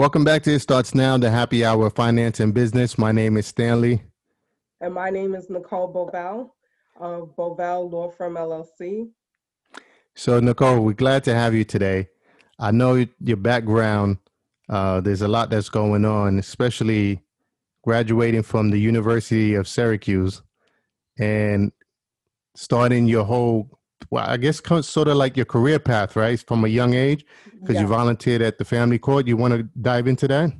Welcome back to It Starts Now, the happy hour of finance and business. My name is Stanley. And my name is Nicole Bovell of Bovell Law Firm LLC. So, Nicole, we're glad to have you today. I know your background, uh, there's a lot that's going on, especially graduating from the University of Syracuse and starting your whole well, I guess sort of like your career path, right? From a young age, because yes. you volunteered at the family court. You want to dive into that?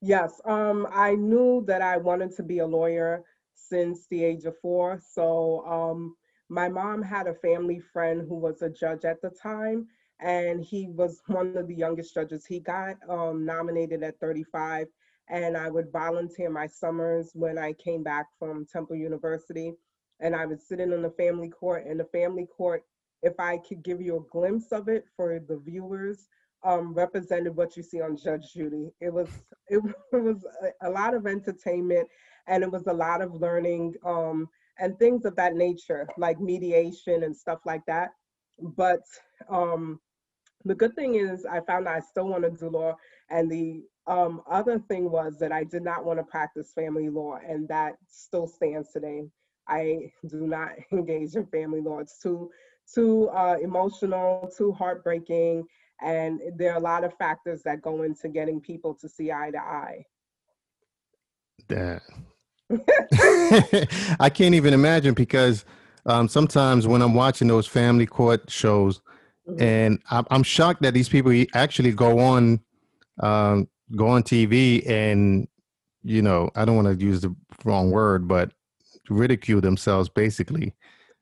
Yes. Um, I knew that I wanted to be a lawyer since the age of four. So um, my mom had a family friend who was a judge at the time, and he was one of the youngest judges. He got um, nominated at 35, and I would volunteer my summers when I came back from Temple University and I would sit in on the family court. And the family court, if I could give you a glimpse of it for the viewers, um, represented what you see on Judge Judy. It was it, was a, a, lot of entertainment, and it was a lot of learning um, and things of that nature, like mediation and stuff like that. But um, the good thing is, I found I still want to do law, and the um, other thing was that I did not want to practice family law, and that still stands today. I do not engage in family law. It's too too uh, emotional, too heartbreaking, and there are a lot of factors that go into getting people to see eye to eye. That I can't even imagine because um, sometimes when I'm watching those family court shows, mm-hmm. and I'm, I'm, shocked that these people actually go on um, go on TV and you know I don't want to use the wrong word, but ridicule themselves basically.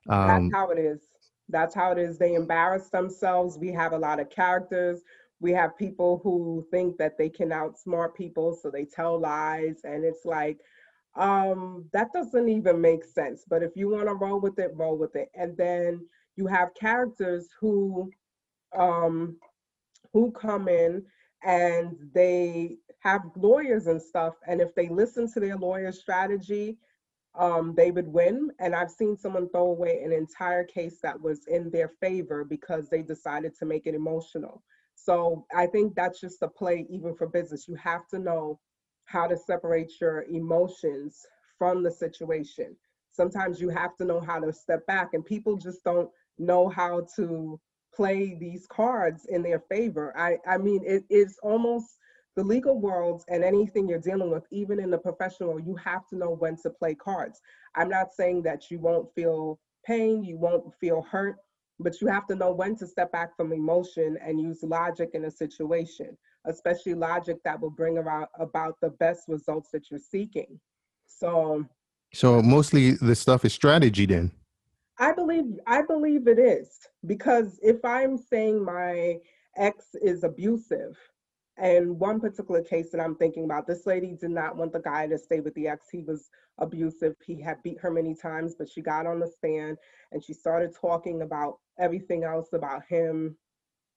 Um, That's how it is. That's how it is. They embarrass themselves. We have a lot of characters. We have people who think that they can outsmart people, so they tell lies. And it's like, um, that doesn't even make sense. But if you want to roll with it, roll with it. And then you have characters who um, who come in and they have lawyers and stuff. And if they listen to their lawyer's strategy, um, they would win. And I've seen someone throw away an entire case that was in their favor because they decided to make it emotional. So I think that's just a play even for business. You have to know how to separate your emotions from the situation. Sometimes you have to know how to step back, and people just don't know how to play these cards in their favor. I, I mean, it is almost the legal world and anything you're dealing with, even in the professional, you have to know when to play cards. I'm not saying that you won't feel pain, you won't feel hurt, but you have to know when to step back from emotion and use logic in a situation, especially logic that will bring about about the best results that you're seeking. So So mostly the stuff is strategy then. I believe I believe it is because if I'm saying my ex is abusive, and one particular case that I'm thinking about, this lady did not want the guy to stay with the ex. He was abusive. He had beat her many times, but she got on the stand and she started talking about everything else about him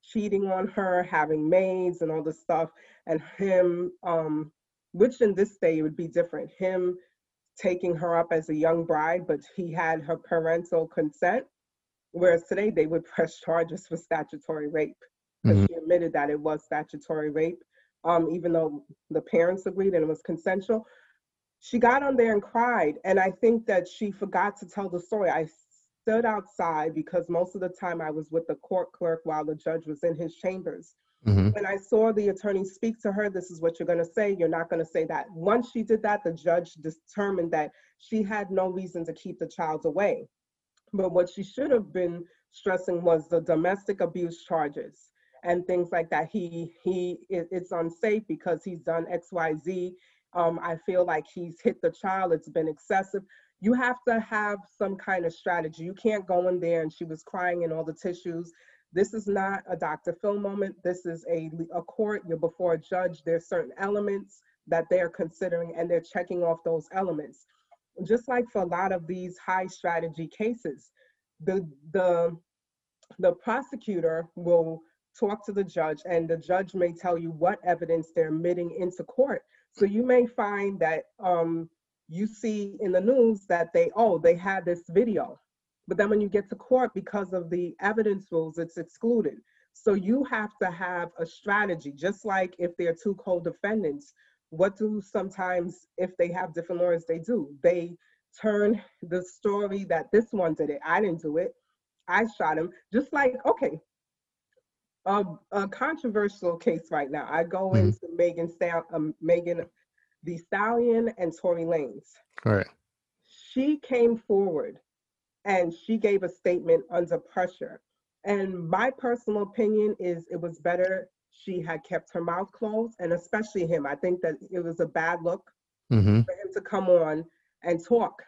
cheating on her, having maids and all this stuff, and him, um, which in this day would be different, him taking her up as a young bride, but he had her parental consent. Whereas today they would press charges for statutory rape because mm-hmm. she admitted that it was statutory rape, um, even though the parents agreed and it was consensual. She got on there and cried, and I think that she forgot to tell the story. I stood outside because most of the time I was with the court clerk while the judge was in his chambers. Mm-hmm. When I saw the attorney speak to her, this is what you're going to say. You're not going to say that. Once she did that, the judge determined that she had no reason to keep the child away. But what she should have been stressing was the domestic abuse charges and things like that. He he it's unsafe because he's done X Y Z. Um, I feel like he's hit the child. It's been excessive. You have to have some kind of strategy. You can't go in there and she was crying in all the tissues. This is not a Dr. Phil moment. This is a, a court. You're before a judge. There's certain elements that they're considering and they're checking off those elements. Just like for a lot of these high strategy cases, the the the prosecutor will talk to the judge, and the judge may tell you what evidence they're admitting into court. So you may find that um, you see in the news that they, oh, they had this video. But then when you get to court, because of the evidence rules, it's excluded. So you have to have a strategy, just like if they're two co-defendants. What do sometimes, if they have different lawyers, they do? They turn the story that this one did it. I didn't do it. I shot him. Just like, okay, a, a controversial case right now. I go mm-hmm. into Megan, um, Megan Thee Stallion and Tory Lanez. All right. She came forward and she gave a statement under pressure. And my personal opinion is it was better she had kept her mouth closed, and especially him. I think that it was a bad look mm-hmm. for him to come on and talk.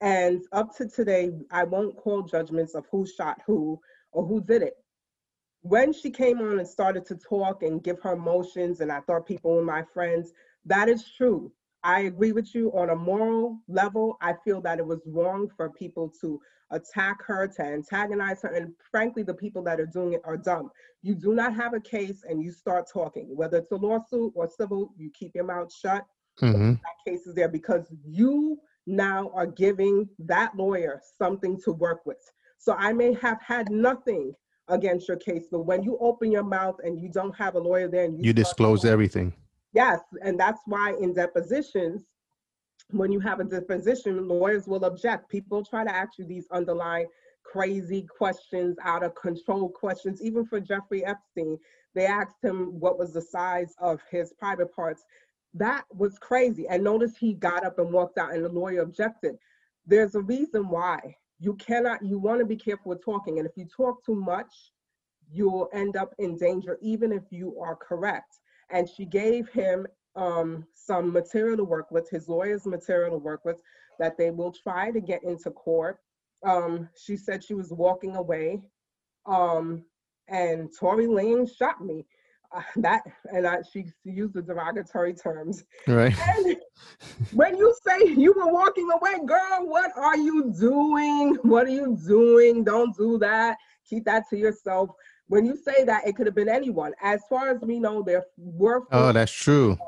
And up to today, I won't call judgments of who shot who or who did it. When she came on and started to talk and give her emotions, and I thought people were my friends, that is true. I agree with you on a moral level. I feel that it was wrong for people to attack her, to antagonize her, and frankly, the people that are doing it are dumb. You do not have a case and you start talking, whether it's a lawsuit or civil, you keep your mouth shut. Mm-hmm. That case is there because you now are giving that lawyer something to work with. So I may have had nothing against your case, but when you open your mouth and you don't have a lawyer there, and you, you disclose everything Yes, and that's why in depositions, when you have a deposition, lawyers will object. People try to ask you these underlying crazy questions, out of control questions. Even for Jeffrey Epstein, they asked him what was the size of his private parts. That was crazy. And notice he got up and walked out, and the lawyer objected. There's a reason why. You cannot, you want to be careful with talking. And if you talk too much, you'll end up in danger, even if you are correct and she gave him um, some material to work with, his lawyer's material to work with, that they will try to get into court. Um, she said she was walking away, um, and Tory Lane shot me. That and I, she used the derogatory terms. Right. And when you say you were walking away, girl, what are you doing? What are you doing? Don't do that. Keep that to yourself when you say that, it could have been anyone. As far as we know, there were. Oh, that's true.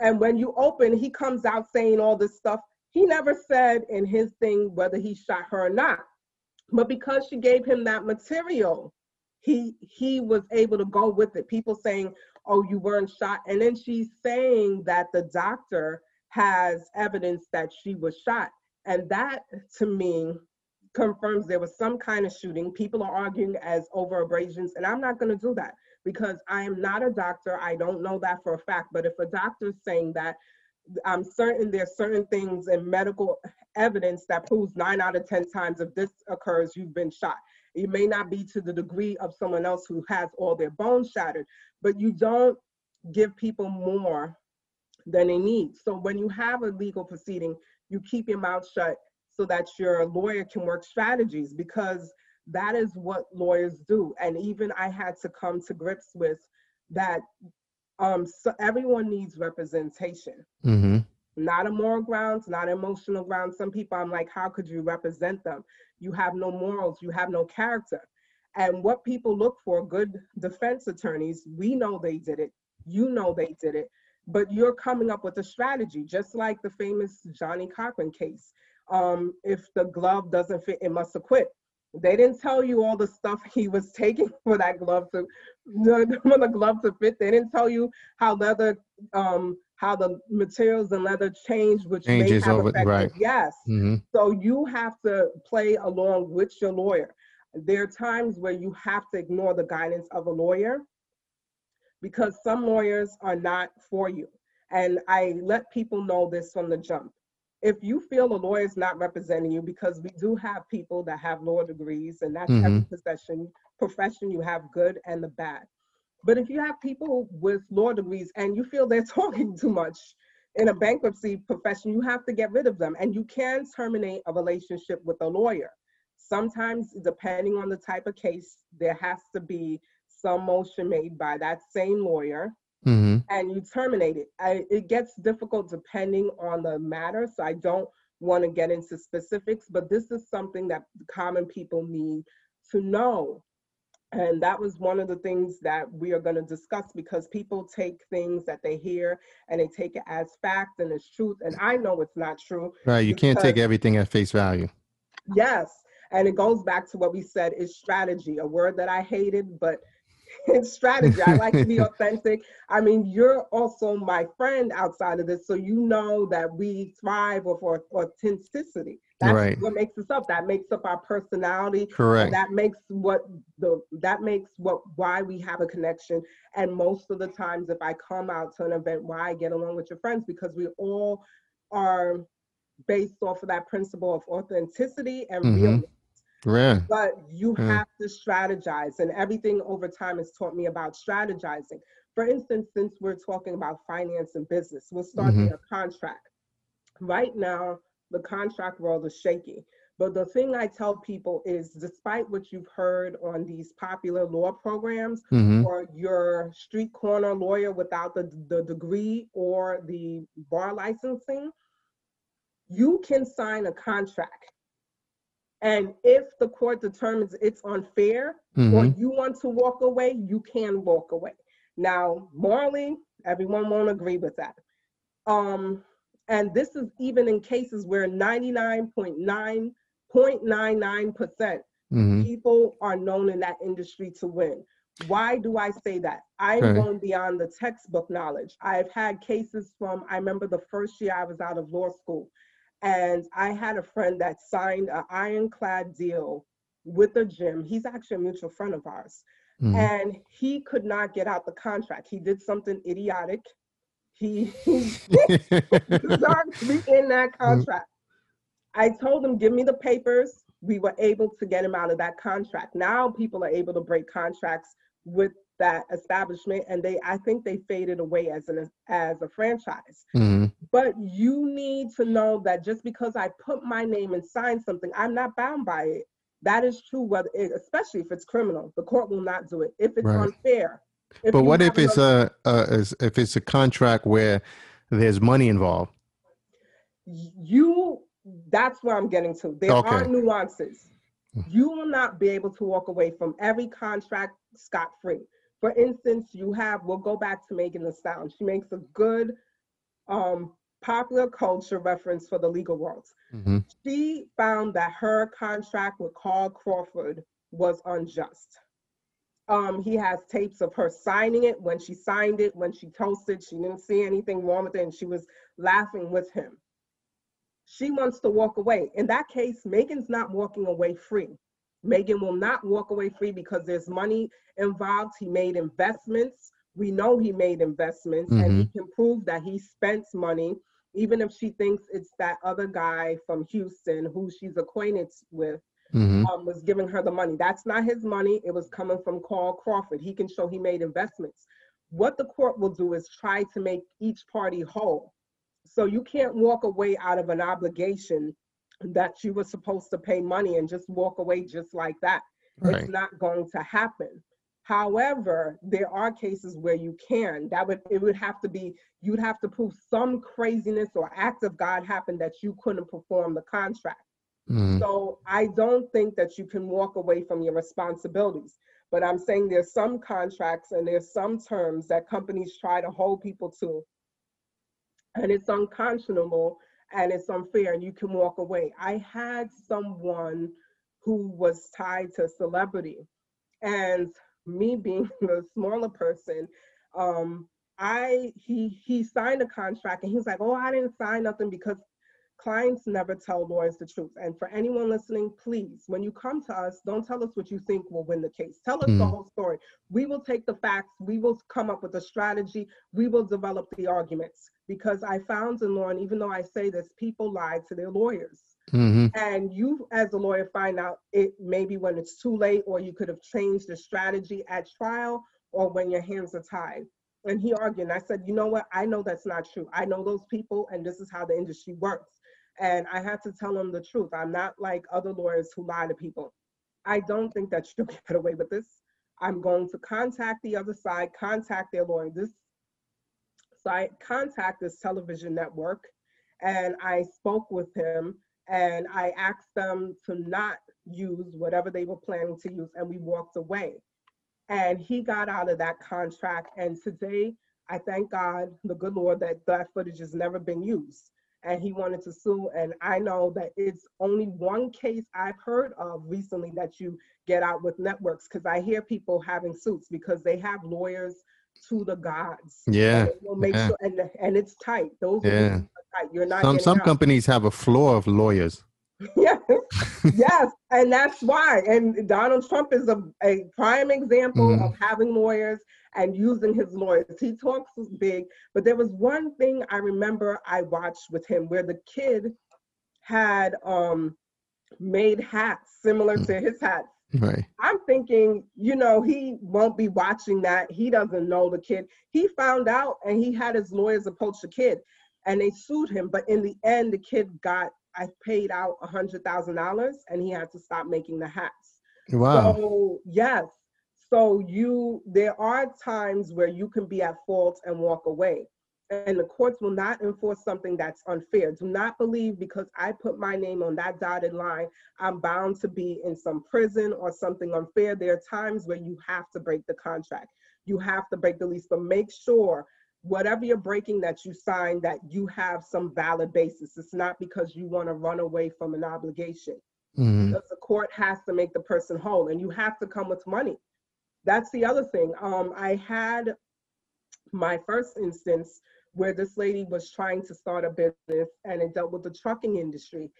And when you open, he comes out saying all this stuff. He never said in his thing whether he shot her or not. But because she gave him that material, he he was able to go with it. People saying, "Oh, you weren't shot," and then she's saying that the doctor has evidence that she was shot, and that to me confirms there was some kind of shooting. People are arguing as over abrasions, and I'm not going to do that because I am not a doctor. I don't know that for a fact. But if a doctor is saying that, I'm certain there's certain things in medical evidence that proves nine out of 10 times if this occurs, you've been shot. It may not be to the degree of someone else who has all their bones shattered, but you don't give people more than they need. So when you have a legal proceeding, you keep your mouth shut so that your lawyer can work strategies because that is what lawyers do. And even I had to come to grips with that um, so everyone needs representation. Mm-hmm. Not a moral grounds, not emotional grounds. Some people I'm like, how could you represent them? You have no morals, you have no character. And what people look for, good defense attorneys, we know they did it, you know they did it, but you're coming up with a strategy, just like the famous Johnnie Cochran case um, if the glove doesn't fit, it must acquit. They didn't tell you all the stuff he was taking for that glove to for the glove to fit. They didn't tell you how leather um, how the materials and leather change, which changes may have over right. Yes. Mm-hmm. So you have to play along with your lawyer. There are times where you have to ignore the guidance of a lawyer because some lawyers are not for you. And I let people know this from the jump if you feel a lawyer is not representing you, because we do have people that have law degrees, and that's mm-hmm. every profession, profession you have good and the bad. But if you have people with law degrees and you feel they're talking too much in a bankruptcy profession, you have to get rid of them. And you can terminate a relationship with a lawyer. Sometimes, depending on the type of case, there has to be some motion made by that same lawyer mm-hmm. and you terminate it. I, it gets difficult depending on the matter, so I don't want to get into specifics, but this is something that common people need to know. And that was one of the things that we are going to discuss because people take things that they hear and they take it as fact and as truth. And I know it's not true. Right. You can't take everything at face value. Yes. And it goes back to what we said is strategy, a word that I hated, but strategy. I like to be authentic. I mean, you're also my friend outside of this, so you know that we thrive off authenticity. That's right. what makes us up. That makes up our personality. Correct. That makes what the that makes what why we have a connection. And most of the times, if I come out to an event, why I get along with your friends because we all are based off of that principle of authenticity and mm-hmm. realness. Yeah. But you yeah. have to strategize, and everything over time has taught me about strategizing. For instance, since we're talking about finance and business, we'll start mm-hmm. a contract. Right now, the contract world is shaky. But the thing I tell people is despite what you've heard on these popular law programs mm-hmm. or your street corner lawyer without the, the degree or the bar licensing, you can sign a contract. And if the court determines it's unfair mm-hmm. or you want to walk away, you can walk away. Now, morally, everyone won't agree with that. Um, and this is even in cases where 99.9.99% mm-hmm. people are known in that industry to win. Why do I say that? I'm okay. going beyond the textbook knowledge. I've had cases from, I remember the first year I was out of law school, and I had a friend that signed an ironclad deal with a gym. He's actually a mutual friend of ours. Mm-hmm. And he could not get out the contract. He did something idiotic he, to be in that contract. I told him, give me the papers. We were able to get him out of that contract. Now people are able to break contracts with that establishment and they I think they faded away as an as a franchise. Mm-hmm. But you need to know that just because I put my name and sign something, I'm not bound by it. That is true whether it, especially if it's criminal. The court will not do it. If it's right. unfair, if but what if it's a, a, if it's a contract where there's money involved? You that's where I'm getting to. There okay. are nuances. You will not be able to walk away from every contract scot free. For instance, you have, we'll go back to Megan Thee Stallion. She makes a good um, popular culture reference for the legal world. Mm-hmm. She found that her contract with Carl Crawford was unjust. Um, he has tapes of her signing it. When she signed it, when she toasted, she didn't see anything wrong with it, and she was laughing with him. She wants to walk away. In that case, Megan's not walking away free. Megan will not walk away free because there's money involved. He made investments. We know he made investments, mm-hmm. and he mm-hmm. can prove that he spent money, even if she thinks it's that other guy from Houston who she's acquainted with mm-hmm. um, was giving her the money. That's not his money. It was coming from Carl Crawford. He can show he made investments. What the court will do is try to make each party whole. So you can't walk away out of an obligation that you were supposed to pay money and just walk away just like that. Right. It's not going to happen. However, there are cases where you can. That would it would have to be you'd have to prove some craziness or act of God happened that you couldn't perform the contract. Mm-hmm. So I don't think that you can walk away from your responsibilities. But I'm saying there's some contracts and there's some terms that companies try to hold people to. And it's unconscionable and it's unfair and you can walk away. I had someone who was tied to celebrity. And me being the smaller person, um, I he he signed a contract and he was like, Oh, I didn't sign nothing because Clients never tell lawyers the truth. And for anyone listening, please, when you come to us, don't tell us what you think will win the case. Tell us mm. the whole story. We will take the facts, we will come up with a strategy, we will develop the arguments. Because I found in law, and even though I say this, people lie to their lawyers. Mm-hmm. And you, as a lawyer, find out it maybe when it's too late, or you could have changed the strategy at trial, or when your hands are tied. And he argued, and I said, you know what? I know that's not true. I know those people, and this is how the industry works. And I had to tell him the truth. I'm not like other lawyers who lie to people. I don't think that you can get away with this. I'm going to contact the other side, contact their lawyer. This side, contact this television network. And I spoke with him and I asked them to not use whatever they were planning to use, and we walked away. And he got out of that contract. And today, I thank God, the good Lord, that that footage has never been used and he wanted to sue. And I know that it's only one case I've heard of recently that you get out with networks because I hear people having suits because they have lawyers to the gods. Yeah. And, make yeah. Sure, and, and it's tight. Those yeah. You're not some some out. companies have a floor of lawyers. yes, yes, and that's why. And Donald Trump is a, a prime example mm. of having lawyers and using his lawyers. He talks big, but there was one thing I remember I watched with him where the kid had um made hats similar mm. to his hats. Right. I'm thinking, you know, he won't be watching that. He doesn't know the kid. He found out and he had his lawyers approach the kid and they sued him. But in the end, the kid got, I paid out a hundred thousand dollars and he had to stop making the hats. Wow. So yes. So you there are times where you can be at fault and walk away and the courts will not enforce something that's unfair. Do not believe because I put my name on that dotted line, I'm bound to be in some prison or something unfair. There are times where you have to break the contract. You have to break the lease, but make sure whatever you're breaking that you sign that you have some valid basis. It's not because you want to run away from an obligation. Mm-hmm. Because the court has to make the person whole and you have to come with money. That's the other thing. Um, I had my first instance where this lady was trying to start a business and it dealt with the trucking industry.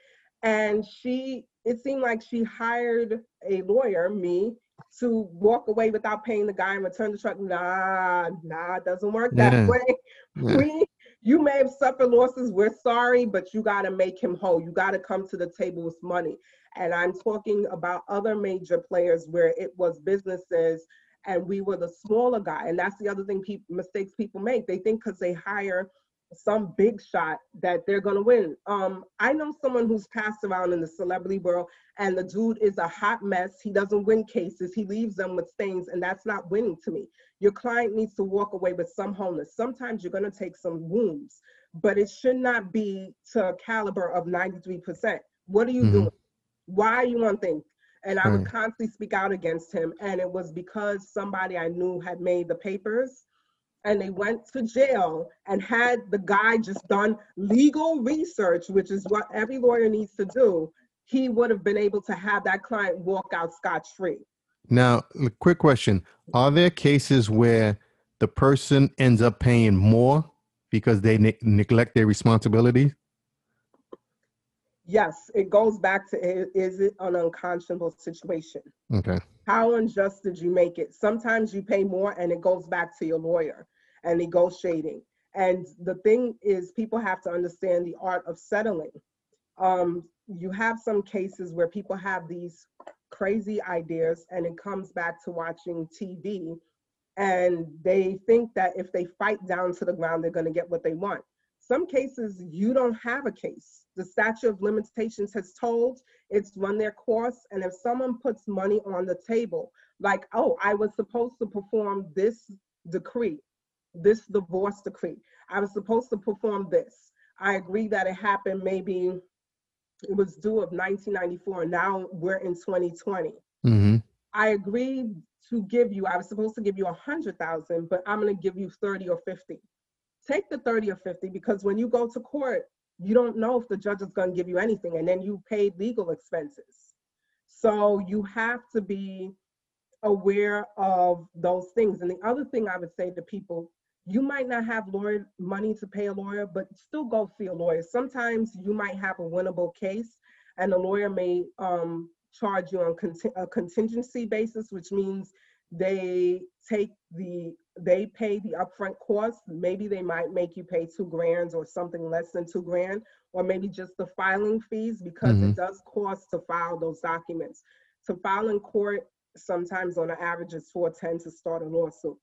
And she, it seemed like she hired a lawyer, me, to walk away without paying the guy and return the truck. Nah, nah, it doesn't work that yeah. way. Yeah. We, you may have suffered losses. We're sorry, but you got to make him whole. You got to come to the table with money. And I'm talking about other major players where it was businesses and we were the smaller guy. And that's the other thing people mistakes people make. They think because they hire some big shot that they're gonna win. Um, I know someone who's passed around in the celebrity world, and the dude is a hot mess. He doesn't win cases. He leaves them with stains, and that's not winning to me. Your client needs to walk away with some wholeness. Sometimes you're gonna take some wounds, but it should not be to a caliber of 93%. What are you mm-hmm. doing? Why are you on things? and I would constantly speak out against him. And it was because somebody I knew had made the papers and they went to jail and had the guy just done legal research, which is what every lawyer needs to do, he would have been able to have that client walk out scot free. Now, quick question Are there cases where the person ends up paying more because they ne- neglect their responsibilities? Yes, it goes back to is it an unconscionable situation? Okay. How unjust did you make it? Sometimes you pay more and it goes back to your lawyer and negotiating. And the thing is, people have to understand the art of settling. Um, you have some cases where people have these crazy ideas and it comes back to watching TV and they think that if they fight down to the ground, they're going to get what they want. Some cases, you don't have a case. The statute of limitations has tolled, it's run their course. And if someone puts money on the table, like, oh, I was supposed to perform this decree, this divorce decree, I was supposed to perform this. I agree that it happened maybe it was due of 1994. Now we're in 2020. Mm-hmm. I agreed to give you, I was supposed to give you a hundred thousand, but I'm gonna give you 30 or 50 take the 30 or 50 because when you go to court, you don't know if the judge is going to give you anything and then you paid legal expenses. So you have to be aware of those things. And the other thing I would say to people, you might not have lawyer money to pay a lawyer, but still go see a lawyer. Sometimes you might have a winnable case and the lawyer may um, charge you on cont- a contingency basis, which means they take the they pay the upfront cost. Maybe they might make you pay two grand or something less than two grand, or maybe just the filing fees because mm-hmm. it does cost to file those documents. To file in court, sometimes on an average is 410 to start a lawsuit.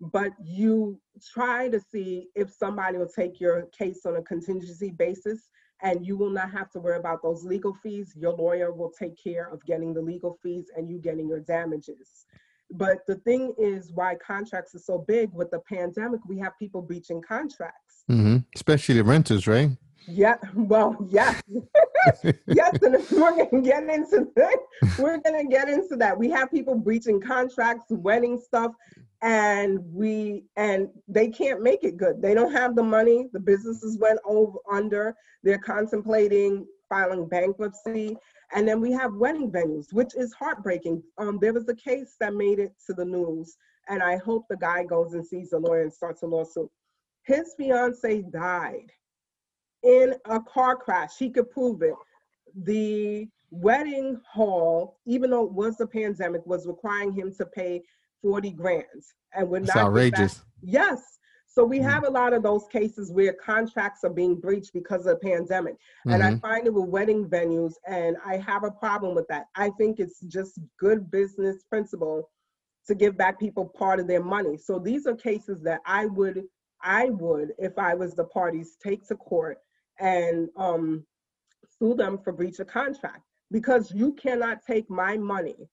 But you try to see if somebody will take your case on a contingency basis and you will not have to worry about those legal fees. Your lawyer will take care of getting the legal fees and you getting your damages. But the thing is, why contracts are so big with the pandemic, we have people breaching contracts. Mm-hmm. Especially the renters, right? Yeah, well, yes. yes, and we're gonna get into that. We're gonna get into that. We have people breaching contracts, wedding stuff, and we and they can't make it good they don't have the money the businesses went over under they're contemplating filing bankruptcy. And then we have wedding venues which is heartbreaking. Um, there was a case that made it to the news and i hope the guy goes and sees a lawyer and starts a lawsuit. His fiance died in a car crash. He could prove it. The wedding hall even though it was a pandemic was requiring him to pay 40 grand. And we're It's not outrageous. yes so we Mm. have a lot of those cases where contracts are being breached because of the pandemic and i Mhm. find it with wedding venues and i have a problem with that i think it's just good business principle to give back people part of their money so these are cases that i would i would if i was the parties take to court and um, sue them for breach of contract because you cannot take my money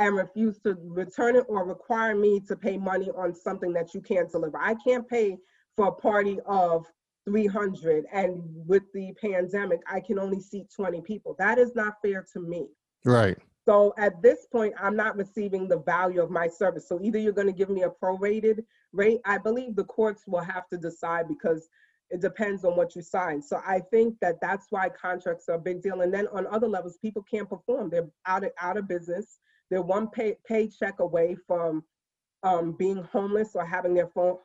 and refuse to return it or require me to pay money on something that you can't deliver. I can't pay for a party of 300 and with the pandemic, I can only seat 20 people. That is not fair to me. Right. So at this point, I'm not receiving the value of my service. So either you're going to give me a prorated rate. I believe the courts will have to decide because it depends on what you sign. So I think that that's why contracts are a big deal. And then on other levels, people can't perform. They're out of out of business. They're one pay, paycheck away from um, being homeless or having their phone,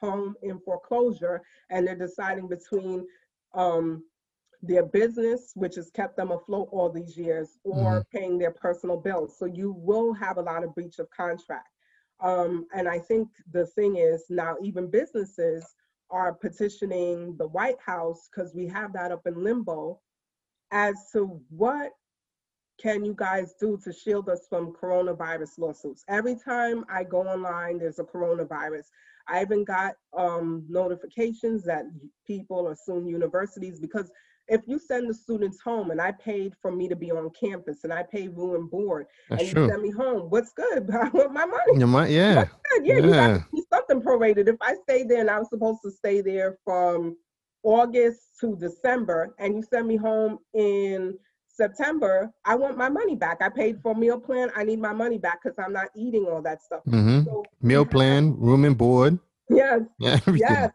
home in foreclosure, and they're deciding between um, their business, which has kept them afloat all these years, or paying their personal bills. So you will have a lot of breach of contract. Um, and I think the thing is now even businesses are petitioning the White House because we have that up in limbo as to what can you guys do to shield us from coronavirus lawsuits? Every time I go online, there's a coronavirus. I even got um, notifications that people are suing universities because if you send the students home and I paid for me to be on campus and I pay room and board That's and you true. send me home, what's good? I want my money. You might, yeah. Good? Yeah, you got something prorated. If I stayed there and I was supposed to stay there from August to December and you send me home in September, I want my money back. I paid for a meal plan. I need my money back because I'm not eating all that stuff. Mm-hmm. So Meal plan, room and board. Yes, Yeah, everything. yes.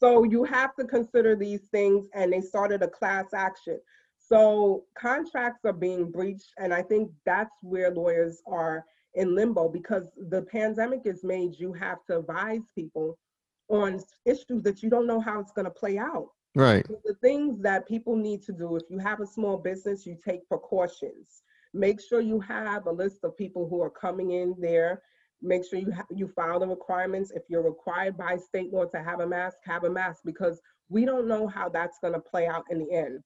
So you have to consider these things, and they started a class action. So contracts are being breached, and I think that's where lawyers are in limbo because the pandemic has made you have to advise people on issues that you don't know how it's going to play out. Right. The things that people need to do if you have a small business, you take precautions. Make sure you have a list of people who are coming in there. Make sure you ha- you file the requirements. If you're required by state law to have a mask, have a mask because we don't know how that's going to play out in the end.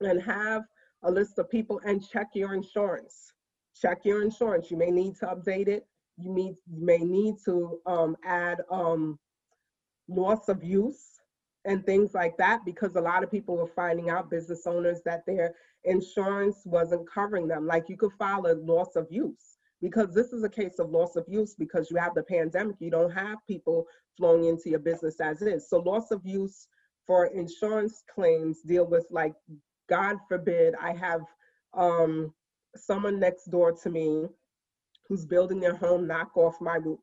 And have a list of people and check your insurance. Check your insurance. You may need to update it. You need you may need to um, add um, loss of use and things like that because a lot of people were finding out business owners that their insurance wasn't covering them. Like you could file a loss of use because this is a case of loss of use because you have the pandemic you don't have people flowing into your business as it is. So loss of use for insurance claims deal with like god forbid i have um someone next door to me who's building their home knock off my roof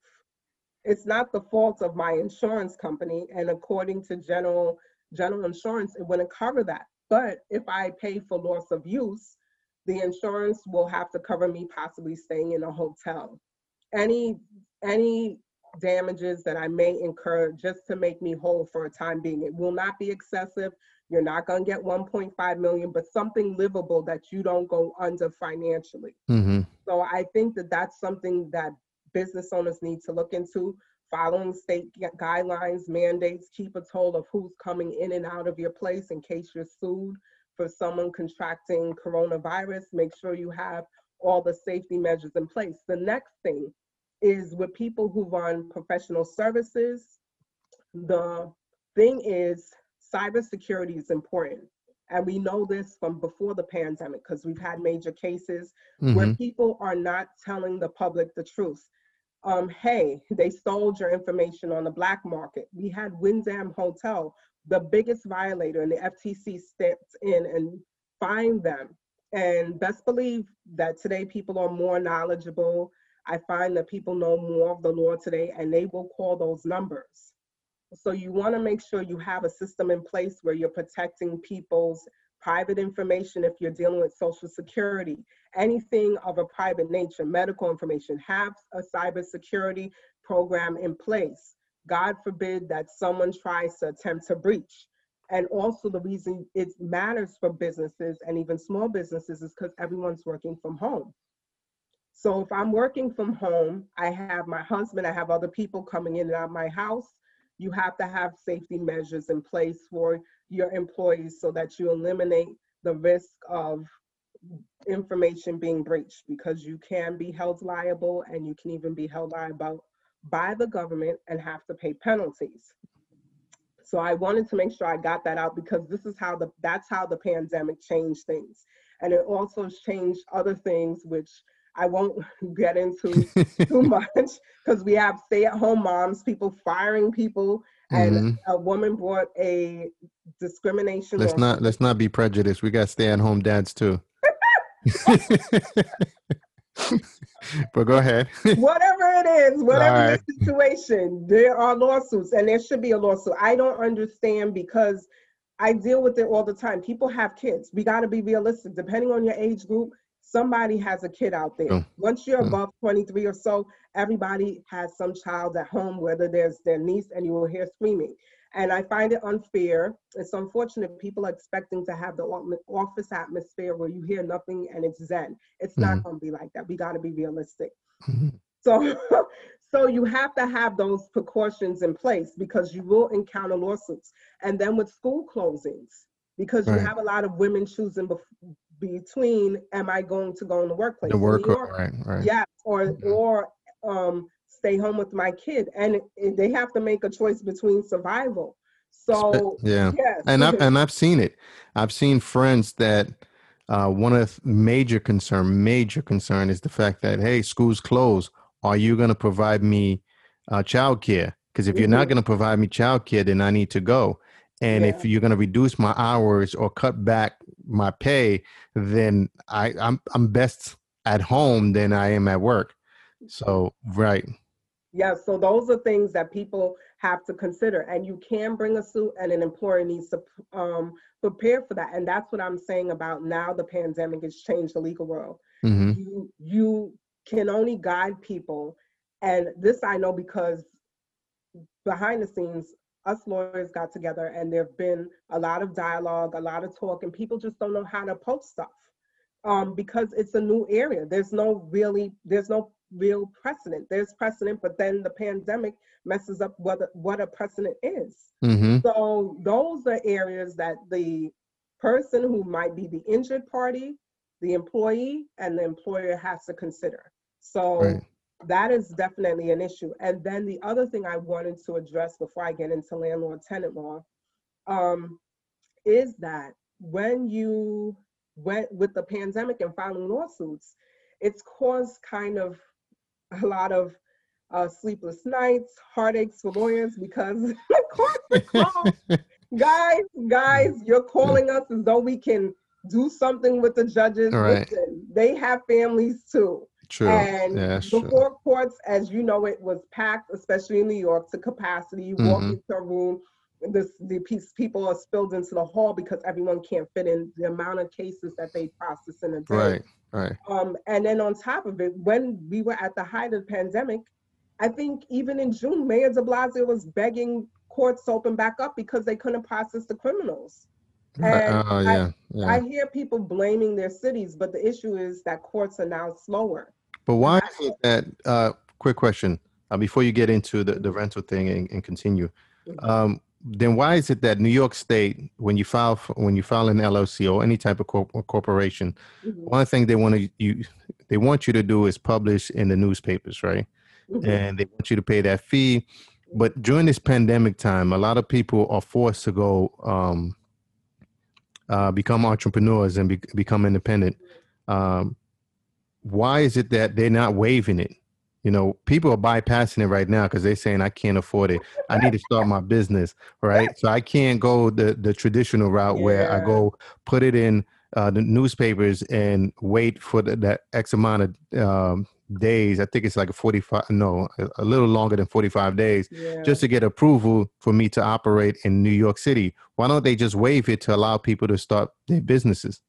it's not the fault of my insurance company and according to general general insurance it wouldn't cover that. But if i pay for loss of use the insurance will have to cover me possibly staying in a hotel. Any any damages that i may incur just to make me whole for a time being it will not be excessive. You're not going to get 1.5 million but something livable that you don't go under financially. Hmm so I think that that's something that business owners need to look into. Following state guidelines, mandates, keep a toll of who's coming in and out of your place in case you're sued for someone contracting coronavirus. Make sure you have all the safety measures in place. The next thing is with people who run professional services, the thing is cybersecurity is important. And we know this from before the pandemic because we've had major cases hmm where people are not telling the public the truth. Um, hey, they stole your information on the black market. We had Wyndham Hotel, the biggest violator, and the FTC stepped in and fined them. And best believe that today people are more knowledgeable I find that people know more of the law today and they will call those numbers. So you want to make sure you have a system in place where you're protecting people's private information if you're dealing with social security, anything of a private nature, medical information, have a cybersecurity program in place. God forbid that someone tries to attempt to breach. And also the reason it matters for businesses and even small businesses is because everyone's working from home. So if I'm working from home, I have my husband, I have other people coming in and out of my house. You have to have safety measures in place for your employees so that you eliminate the risk of information being breached because you can be held liable and you can even be held liable by the government and have to pay penalties. So I wanted to make sure I got that out because this is how the that's how the pandemic changed things. And it also changed other things which I won't get into too much because we have stay-at-home moms, people firing people, and mm-hmm. a woman brought a discrimination. Let's not let's not be prejudiced. We got stay-at-home dads too. but go ahead. whatever it is, whatever right. the situation, there are lawsuits, and there should be a lawsuit. I don't understand because I deal with it all the time. People have kids. We got to be realistic. Depending on your age group, somebody has a kid out there. Once you're above 23 or so, everybody has some child at home, whether there's their niece and you will hear screaming. And I find it unfair. It's unfortunate people are expecting to have the office atmosphere where you hear nothing and it's zen. It's mm-hmm. not going to be like that. We got to be realistic. Mm-hmm. So, so you have to have those precautions in place because you will encounter lawsuits. And then with school closings, because right. you have a lot of women choosing between am I going to go in the workplace? The work, right, right. Yeah, or or um, stay home with my kid, and they have to make a choice between survival. So yeah, yes. and I've and I've seen it. I've seen friends that uh, one of the major concern, major concern is the fact that hey, schools close. Are you going to provide me uh, childcare? Because if mm-hmm. you're not mm-hmm. going to provide me childcare, then I need to go. And yeah. if you're going to reduce my hours or cut back my pay, then I, I'm I'm best at home than I am at work. So right. Yeah, so those are things that people have to consider, and you can bring a suit, and an employer needs to um, prepare for that. And that's what I'm saying about now. The pandemic has changed the legal world. Mm-hmm. You you can only guide people, and this I know because behind the scenes, us lawyers got together and there have been a lot of dialogue, a lot of talk, and people just don't know how to post stuff um, because it's a new area. There's no really, there's no real precedent. There's precedent, but then the pandemic messes up what what a precedent is. Mm-hmm. So those are areas that the person who might be the injured party, the employee, and the employer has to consider. So right that is definitely an issue. And then the other thing I wanted to address before I get into landlord tenant law um, is that when you went with the pandemic and filing lawsuits, it's caused kind of a lot of uh, sleepless nights, heartaches for lawyers because courts are closed. guys, guys, you're calling us as though we can do something with the judges. Right. Listen, they have families too. True. And yeah, before true. courts, as you know, it was packed, especially in New York, to capacity. You mm-hmm. walk into a room, this, the piece, people are spilled into the hall because everyone can't fit in the amount of cases that they process in a day. Right, right. Um, and then on top of it, when we were at the height of the pandemic, I think even in June, Mayor de Blasio was begging courts to open back up because they couldn't process the criminals. And uh, yeah, I, yeah. I hear people blaming their cities, but the issue is that courts are now slower. But why is it that? Uh, quick question uh, before you get into the, the rental thing and, and continue. Mm-hmm. Um, then why is it that New York State, when you file when you file an LLC or any type of corp- corporation, mm-hmm. one thing they want to you they want you to do is publish in the newspapers, right? Mm-hmm. And they want you to pay that fee. But during this pandemic time, a lot of people are forced to go um, uh, become entrepreneurs and be- become independent. Um, why is it that they're not waiving it? You know, people are bypassing it right now because they're saying I can't afford it. I need to start my business, right? So I can't go the the traditional route yeah. where I go put it in uh, the newspapers and wait for the, that X amount of um, days. I think it's like a 45, no, a, a little longer than 45 days Yeah. just to get approval for me to operate in New York City. Why don't they just waive it to allow people to start their businesses?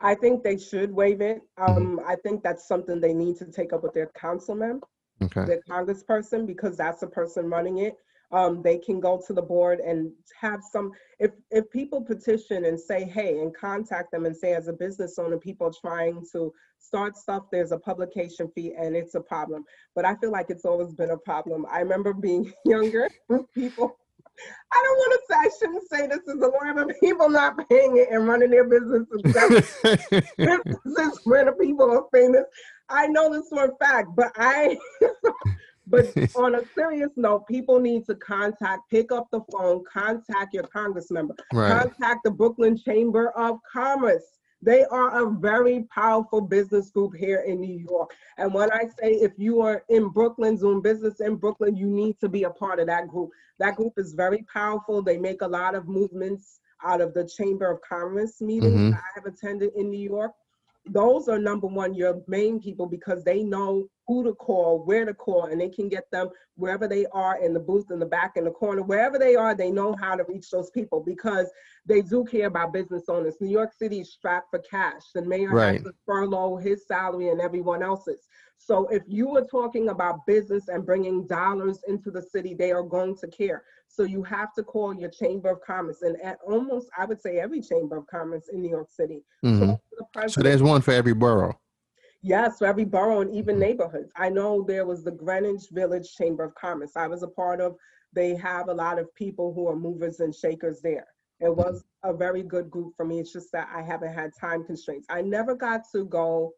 I think they should waive it. Mm-hmm. Um, I think that's something they need to take up with their councilman, Okay. their congressperson, because that's the person running it. Um, they can go to the board and have some, if, if people petition and say, hey, and contact them and say, as a business owner, people trying to start stuff, there's a publication fee and it's a problem. But I feel like it's always been a problem. I remember being younger, people, I don't want to say, I shouldn't say this is a lawyer, but people not paying it and running their business businesses where the people are famous. I know this for a fact, but I, but on a serious note, people need to contact, pick up the phone, contact your congress member, right. contact the Brooklyn Chamber of Commerce. They are a very powerful business group here in New York. And when I say if you are in Brooklyn, doing business in Brooklyn, you need to be a part of that group. That group is very powerful. They make a lot of movements out of the Chamber of Commerce meetings Mhm. I have attended in New York. Those are number one, your main people, because they know who to call, where to call, and they can get them wherever they are in the booth, in the back, in the corner, wherever they are, they know how to reach those people because they do care about business owners. New York City is strapped for cash. The mayor Right. has to furlough his salary and everyone else's. So if you are talking about business and bringing dollars into the city, they are going to care. So you have to call your Chamber of Commerce and at almost, I would say every Chamber of Commerce in New York City. Mhm. Talk to the So there's one for every borough. Yes, for every borough and even Mhm. neighborhoods. I know there was the Greenwich Village Chamber of Commerce. I was a part of, they have a lot of people who are movers and shakers there. It was a very good group for me. It's just that I haven't had time constraints. I never got to go.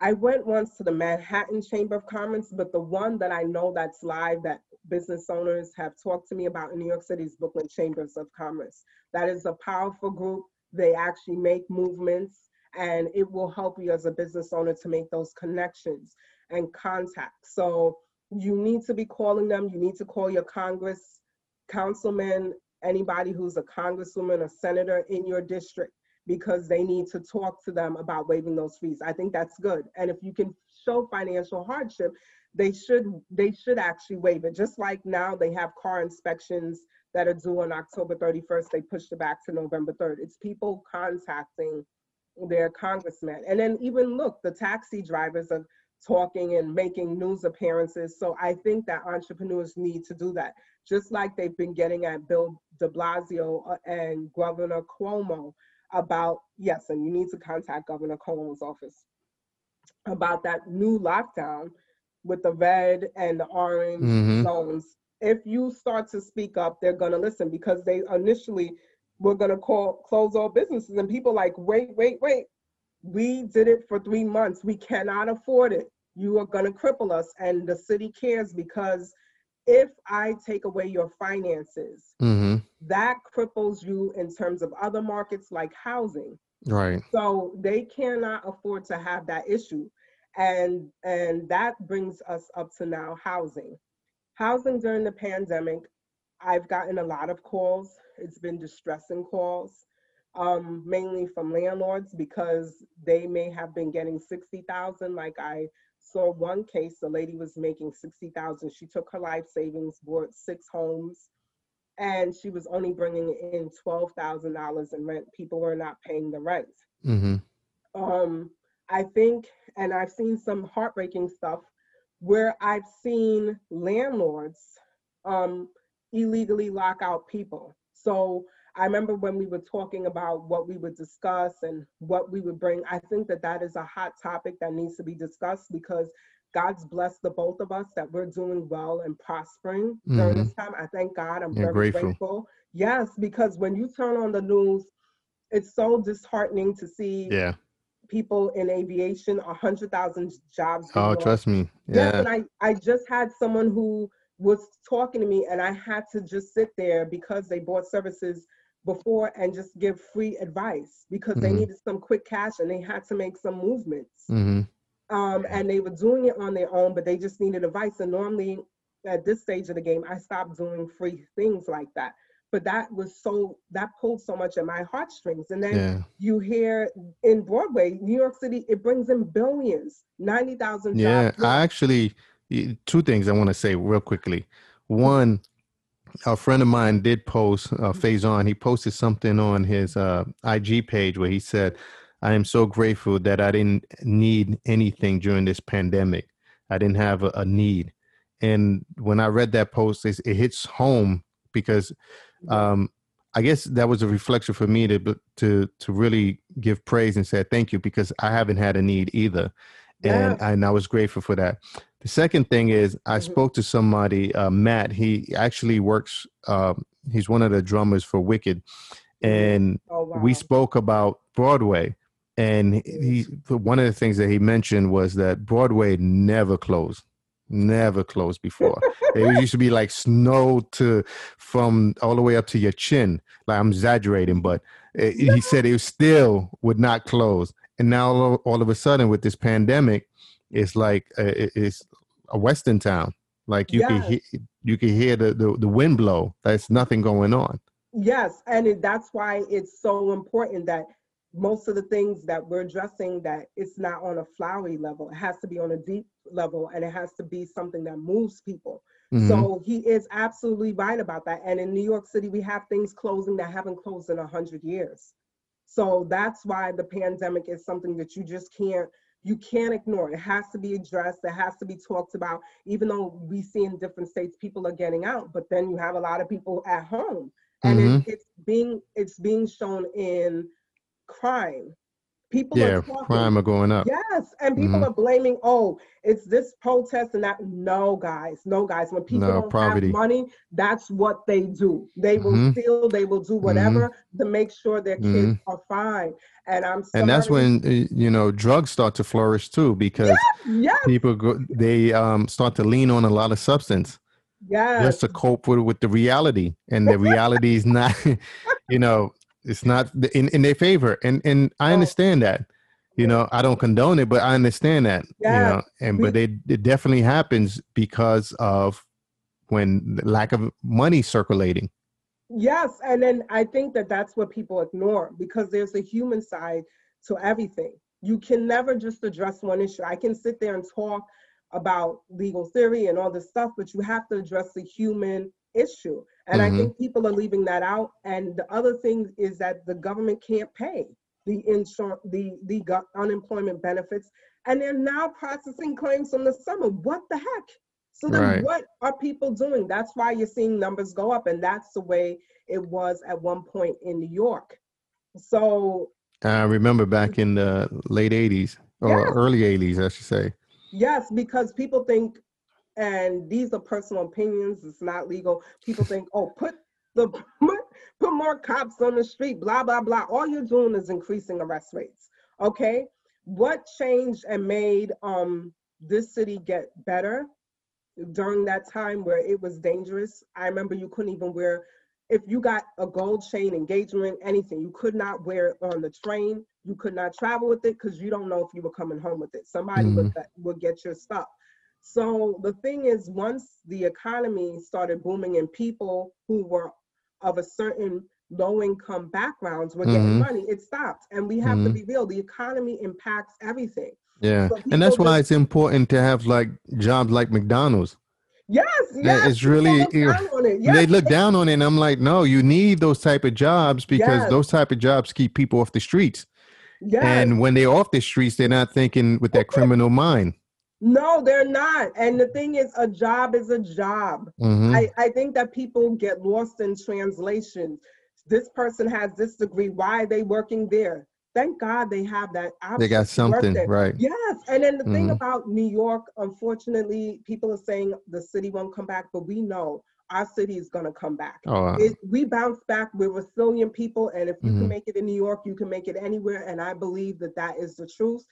I went once to the Manhattan Chamber of Commerce, but the one that I know that's live that business owners have talked to me about in New York City's Brooklyn Chambers of Commerce. That is a powerful group. They actually make movements and it will help you as a business owner to make those connections and contacts. So you need to be calling them. You need to call your Congress, councilman, anybody who's a congresswoman or senator in your district because they need to talk to them about waiving those fees. I think that's good. And if you can show financial hardship, they should they should actually waive it. Just like now they have car inspections that are due on October 31st, they pushed it back to November 3rd. It's people contacting their congressman. And then even look, the taxi drivers are talking and making news appearances. So I think that entrepreneurs need to do that. Just like they've been getting at Bill de Blasio uh, and Governor Cuomo about, yes, and you need to contact Governor Cuomo's office about that new lockdown with the red and the orange Mhm. zones. If you start to speak up, they're gonna listen because they initially were gonna call close all businesses and people like, wait, wait, wait. We did it for three months. We cannot afford it. You are gonna cripple us. And the city cares because if I take away your finances, hmm that cripples you in terms of other markets like housing. Right. So they cannot afford to have that issue. And and that brings us up to now housing. Housing during the pandemic, I've gotten a lot of calls. It's been distressing calls, um, mainly from landlords because they may have been getting 60,000. Like I saw one case, the lady was making 60,000. She took her life savings, bought six homes, and she was only bringing in $12,000 in rent. People were not paying the rent. hmm Um, I think, and I've seen some heartbreaking stuff where I've seen landlords um, illegally lock out people. So I remember when we were talking about what we would discuss and what we would bring. I think that that is a hot topic that needs to be discussed because God's blessed the both of us that we're doing well and prospering during this time. I thank God. I'm Yeah, very grateful. grateful. Yes, because when you turn on the news, it's so disheartening to see Yeah. People in aviation, a hundred thousand jobs. Oh, lost. trust me. Yes, Yeah. and I, I just had someone who was talking to me and I had to just sit there because they bought services before and just give free advice because they Mhm. needed some quick cash and they had to make some movements. hmm Um, and they were doing it on their own, but they just needed advice. And normally at this stage of the game, I stopped doing free things like that. But that was so that pulled so much at my heartstrings and then Yeah. you hear in broadway new york city it brings in billions 90000 Yeah, jobs I actually two things I want to say real quickly. One, a friend of mine did post uh, on. He posted something on his uh, IG page where he said, "I am so grateful that I didn't need anything during this pandemic. I didn't have a, a need." And when I read that post, it's, it hits home because um, I guess that was a reflection for me to to to really give praise and say thank you because I haven't had a need either, and Yeah. and I was grateful for that. The second thing is I Mhm. spoke to somebody, uh, Matt. He actually works. Um, he's one of the drummers for Wicked, and oh wow we spoke about Broadway. And he one of the things that he mentioned was that Broadway never closed, never closed before. it used to be like snow to from all the way up to your chin. Like I'm exaggerating, but uh, he said it still would not close. And now all, all of a sudden with this pandemic, it's like uh, it- it's a western town. Like you can hear, you can hear the, the the wind blow. There's nothing going on. Yes, and it, that's why it's so important that most of the things that we're addressing that it's not on a flowery level. It has to be on a deep level, and it has to be something that moves people. Mhm. So he is absolutely right about that. And in New York City, we have things closing that haven't closed in a hundred years. So that's why the pandemic is something that you just can't you can't ignore. It has to be addressed. It has to be talked about. Even though we see in different states people are getting out, but then you have a lot of people at home, and Mhm. it, it's being it's being shown in crime. People yeah, are talking. crime are going up. Yes, and people Mhm. are blaming, oh, it's this protest and that. No, guys, no, guys. When people No, don't poverty. have money, that's what they do. They will Mhm. steal, they will do whatever to make sure their kids Mhm. are fine. And I'm sorry. And that's when uh, you know drugs start to flourish too, because yes, people go they um start to lean on a lot of substance. yes, just to cope with with the reality and the reality is not you know it's not in, in their favor and and i understand that you know i don't condone it but i understand that you Yeah. know and but it, it definitely happens because of when the lack of money circulating Yes, and then I think that that's what people ignore because there's a human side to everything. You can never just address one issue. I can sit there and talk about legal theory and all this stuff, but you have to address the human issue. And Mhm. I think people are leaving that out. And the other thing is that the government can't pay the insurance, the the unemployment benefits, and they're now processing claims from the summer. What the heck? So then, Right. what are people doing? That's why you're seeing numbers go up, and that's the way it was at one point in New York. So i remember back in the late 80s or early 80s i should say yes, because people think, and these are personal opinions. It's not legal. People think, oh, put the put, more cops on the street. Blah blah blah. All you're doing is increasing arrest rates. Okay, what changed and made um this city get better during that time where it was dangerous? I remember you couldn't even wear if you got a gold chain engagement, anything, you could not wear it on the train. You could not travel with it because you don't know if you were coming home with it. Somebody would, would get your stuff. So the thing is, once the economy started booming and people who were of a certain low income backgrounds were getting Mhm. money, it stopped. And we have to Mhm. be real. The economy impacts everything. yeah So and that's why just- it's important to have like jobs like mcdonald's Yes, yes. it's really- look down on it. Yes, they look down on it and i'm like no you need those type of jobs because Yes. those type of jobs keep people off the streets yes. and when they're off the streets they're not thinking with that criminal mind No, they're not. And the thing is, a job is a job. Mhm. I, I think that people get lost in translation. This person has this degree. Why are they working there? Thank God they have that option. they got something right Yes. And then the thing Mhm. about New York, unfortunately, people are saying the city won't come back, but we know our city is going to come back. oh uh, It, we bounce back. We're resilient people, and if you Mhm. can make it in New York, you can make it anywhere. And I believe that that is the truth.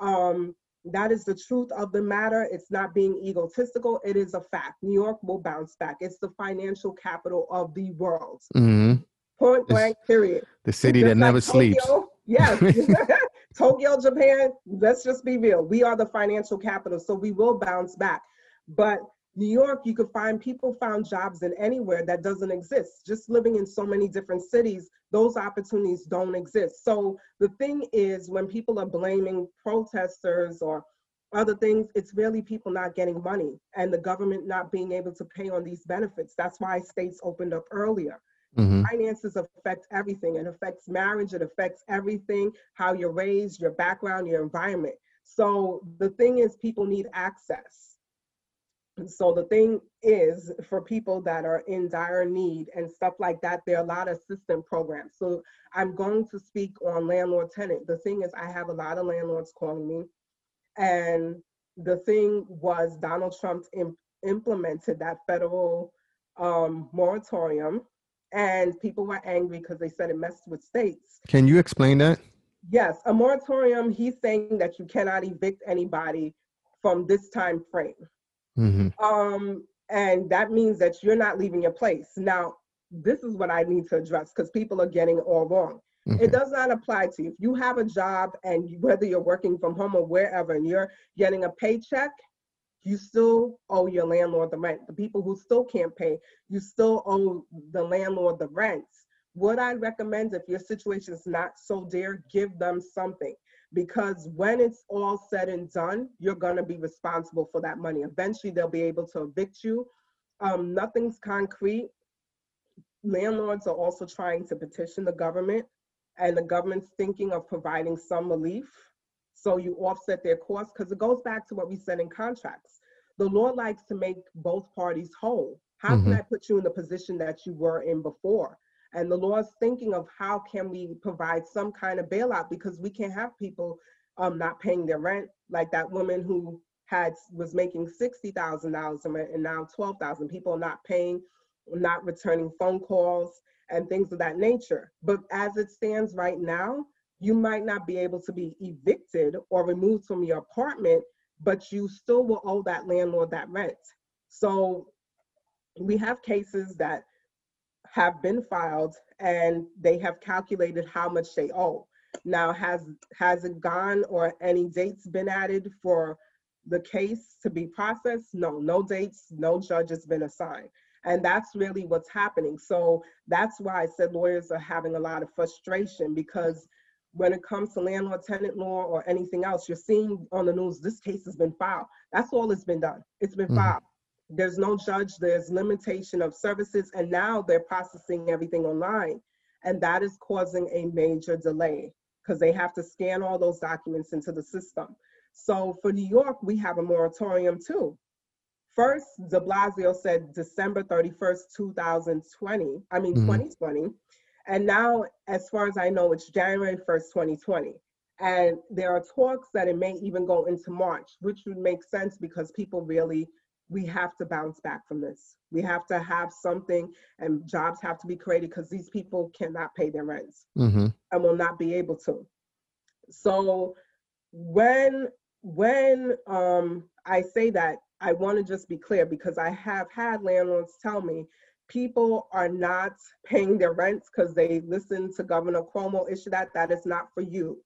Um, that is the truth of the matter. It's not being egotistical. It is a fact. New York will bounce back. It's the financial capital of the world. mhm. Point It's blank. Period. the city that like never sleeps Tokyo, Yes. Tokyo, Japan, let's just be real. We are the financial capital, so we will bounce back. But New York, you could find people found jobs in anywhere that doesn't exist. Just living in so many different cities, those opportunities don't exist. So the thing is, when people are blaming protesters or other things, it's really people not getting money and the government not being able to pay on these benefits. That's why states opened up earlier. Mm-hmm. Finances affect everything. It affects marriage, it affects everything, how you're raised, your background, your environment. So the thing is, people need access so the thing is for people that are in dire need and stuff like that there are a lot of assistance programs. So i'm going to speak on landlord tenant. The thing is i have a lot of landlords calling me. And the thing was donald trump imp- implemented that federal um, moratorium. And people were angry because they said it messed with states. Can you explain that? Yes a moratorium he's saying that you cannot evict anybody from this time frame Mm-hmm. Um, and that means that you're not leaving your place. Now, this is what I need to address because people are getting it all wrong. Mm-hmm. It does not apply to you. If you have a job and whether you're working from home or wherever and you're getting a paycheck, you still owe your landlord the rent. The people who still can't pay, you still owe the landlord the rents. What I recommend if your situation is not so dear, give them something because when it's all said and done, you're going to be responsible for that money. Eventually, they'll be able to evict you. Um, nothing's concrete. Landlords are also trying to petition the government, and the government's thinking of providing some relief. So you offset their costs because it goes back to what we said in contracts. The law likes to make both parties whole. How mm-hmm. can I put you in the position that you were in before? And the law is thinking of how can we provide some kind of bailout because we can't have people um, not paying their rent, like that woman who had was making sixty thousand dollars a month and now twelve thousand. People not paying, not returning phone calls and things of that nature. But as it stands right now, you might not be able to be evicted or removed from your apartment, but you still will owe that landlord that rent. So we have cases that have been filed and they have calculated how much they owe. Now, has has it gone or any dates been added for the case to be processed? No, no dates, no judge has been assigned. And that's really what's happening. So that's why I said lawyers are having a lot of frustration because when it comes to landlord tenant law or anything else, you're seeing on the news this case has been filed. That's all that's been done. It's been mm-hmm. filed there's no judge, there's limitation of services, and now they're processing everything online. And that is causing a major delay because they have to scan all those documents into the system. So for New York, we have a moratorium too. First, de Blasio said December 31st, 2020, I mean, mm-hmm. 2020. And now, as far as I know, it's January 1st, 2020. And there are talks that it may even go into March, which would make sense because people really we have to bounce back from this. We have to have something, and jobs have to be created because these people cannot pay their rents mm-hmm. and will not be able to. So when when um, I say that, I want to just be clear because I have had landlords tell me people are not paying their rents because they listen to Governor Cuomo issue that. That is not for you.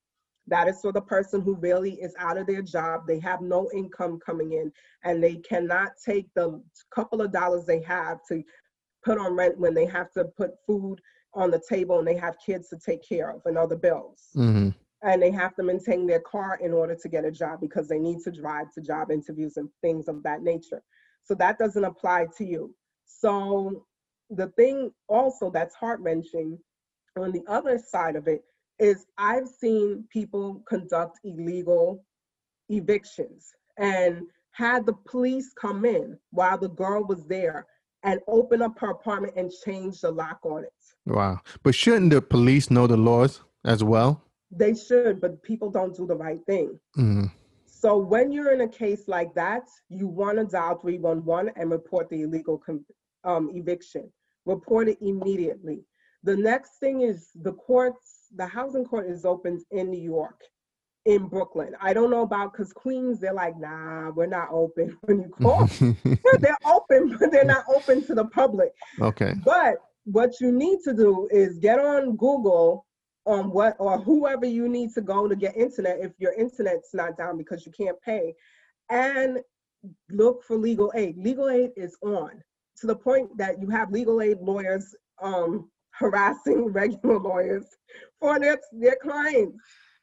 That is for the person who really is out of their job. They have no income coming in and they cannot take the couple of dollars they have to put on rent when they have to put food on the table and they have kids to take care of and other bills. Mm-hmm. And they have to maintain their car in order to get a job because they need to drive to job interviews and things of that nature. So that doesn't apply to you. So the thing also that's heart wrenching on the other side of it is I've seen people conduct illegal evictions and had the police come in while the girl was there and open up her apartment and change the lock on it. Wow. But shouldn't the police know the laws as well? They should, but people don't do the right thing. Mm-hmm. So when you're in a case like that, you want to dial 311 and report the illegal um, eviction. Report it immediately. The next thing is the courts the housing court is open in New York, in Brooklyn. I don't know about because Queens, they're like, nah, we're not open when you call. they're open, but they're not open to the public. Okay. But what you need to do is get on Google on what or whoever you need to go to get internet if your internet's not down because you can't pay and look for legal aid. Legal aid is on to the point that you have legal aid lawyers um, harassing regular lawyers for their, their clients.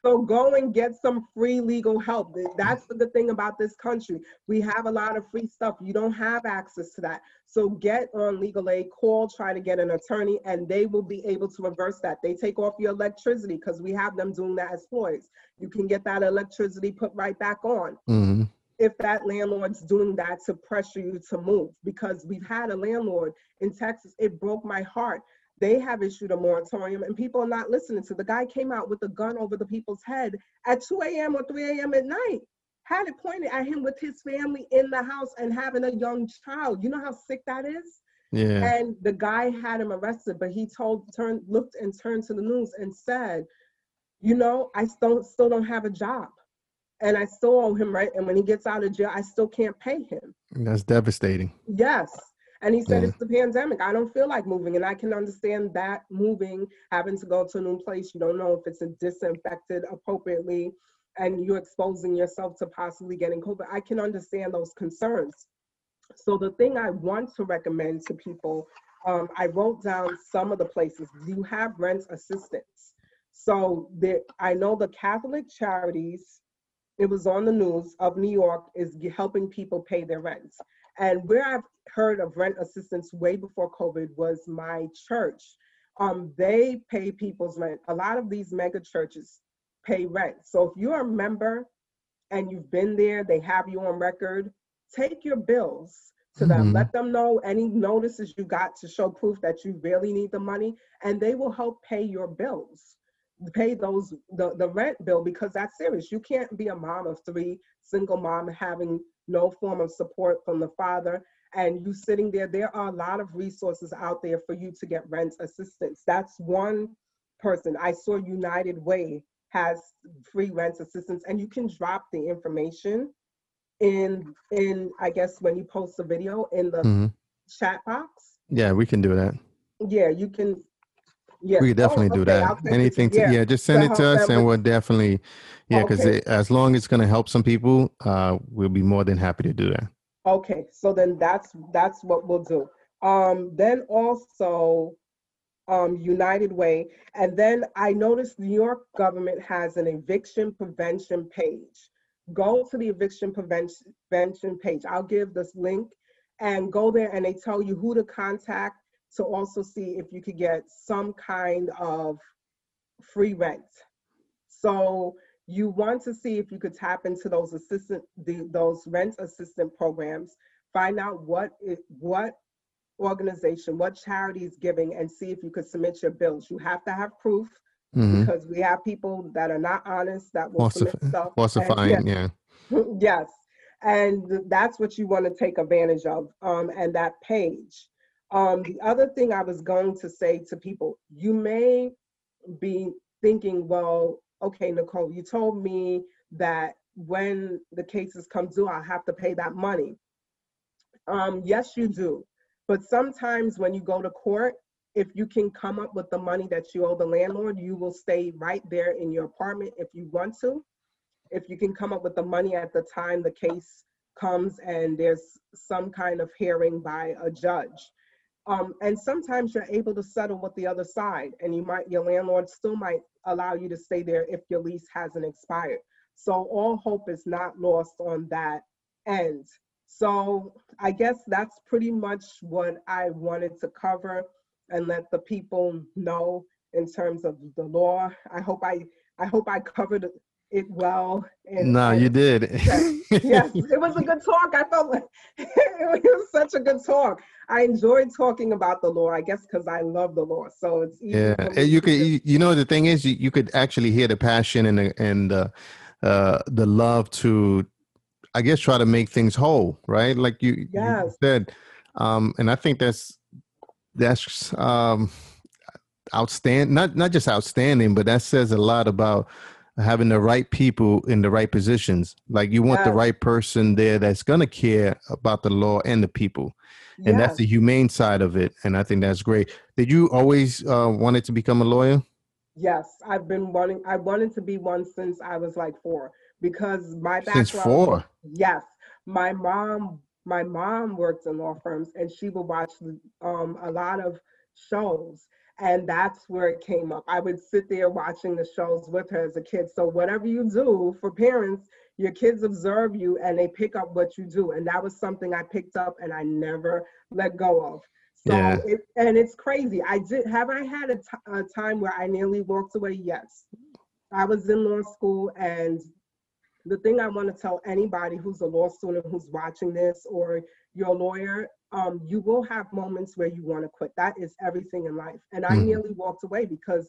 So go and get some free legal help. That's the good thing about this country. We have a lot of free stuff. You don't have access to that. So get on legal aid, call, try to get an attorney, and they will be able to reverse that. They take off your electricity because we have them doing that as lawyers. You can get that electricity put right back on. Mm-hmm. If that landlord's doing that to pressure you to move, because we've had a landlord in Texas, it broke my heart they have issued a moratorium and people are not listening to. The guy came out with a gun over the people's head at 2 a.m. or 3 a.m. at night, had it pointed at him with his family in the house and having a young child. You know how sick that is? Yeah. And the guy had him arrested, but he told, turned, looked and turned to the news and said, you know, I still, still don't have a job and I still owe him, right? And when he gets out of jail, I still can't pay him. That's devastating. Yes. And he said. It's the pandemic. I don't feel like moving. And I can understand that moving, having to go to a new place, you don't know if it's disinfected appropriately, and you're exposing yourself to possibly getting COVID. I can understand those concerns. So, the thing I want to recommend to people, um, I wrote down some of the places. Do you have rent assistance. So, there, I know the Catholic Charities, it was on the news of New York, is helping people pay their rents. And where I've heard of rent assistance way before COVID was my church. Um, they pay people's rent. A lot of these mega churches pay rent. So if you're a member and you've been there, they have you on record, take your bills to them. Mhm. Let them know any notices you got to show proof that you really need the money, and they will help pay your bills. Pay those the, the rent bill because that's serious. You can't be a mom of three, single mom having no form of support from the father and you sitting there there are a lot of resources out there for you to get rent assistance that's one person i saw united way has free rent assistance and you can drop the information in in i guess when you post a video in the Mhm. chat box Yeah, we can do that. yeah you can yeah We could Oh, definitely do that. I'll send it Anything to you. yeah, just send To it to us and we'll definitely yeah, because Okay. as long as it's gonna help some people, uh, we'll be more than happy to do that. Okay, so then that's that's what we'll do. Um, then also um, United Way, and then I noticed New York government has an eviction prevention page. Go to the eviction prevention page. I'll give this link and go there, and they tell you who to contact to also see if you could get some kind of free rent. So you want to see if you could tap into those assistant, the, those rent assistant programs, find out what it, what organization, what charity is giving, and see if you could submit your bills. You have to have proof hmm because we have people that are not honest that will submit Falsif- stuff. and- falsifying, yeah. yes and that's what you want to take advantage of um, and that page um, the other thing i was going to say to people you may be thinking well okay nicole you told me that when the cases come due i'll have to pay that money. Um, yes you do. But sometimes when you go to court if you can come up with the money that you owe the landlord you will stay right there in your apartment if you want to. If you can come up with the money at the time the case comes and there's some kind of hearing by a judge. Um, and sometimes you're able to settle with the other side and you might, your landlord still might allow you to stay there if your lease hasn't expired. So all hope is not lost on that end. So I guess that's pretty much what I wanted to cover and let the people know in terms of the law. I hope I, I hope I covered it well. and- no, and- you did. yes, it was a good talk. I felt like it was such a good talk. I enjoyed talking about the law, I guess, because I love the law. So it's easy Yeah, and you could, you, you know, the thing is, you, you could actually hear the passion and the and the, uh, the love to, I guess, try to make things whole, right? Like you, you Yes. said, um, and I think that's that's um, outstanding. Not not just outstanding, but that says a lot about having the right people in the right positions. Like you want the right person there that's gonna care about the law and the people and that's the humane side of it and i think that's great did you always uh, wanted to become a lawyer Yes, I've been wanting. I wanted to be one since I was like four because my background. since four Yes, my mom my mom worked in law firms and she would watch um, a lot of shows and that's where it came up. I would sit there watching the shows with her as a kid. So whatever you do for parents your kids observe you and they pick up what you do. And that was something i picked up and i never let go of. So yeah. it, and it's crazy. I did have i had a, t- a time where i nearly walked away? Yes. I was in law school and the thing I want to tell anybody who's a law student who's watching this or you're a lawyer, um, you will have moments where you want to quit. That is everything in life. And I mm-hmm. nearly walked away because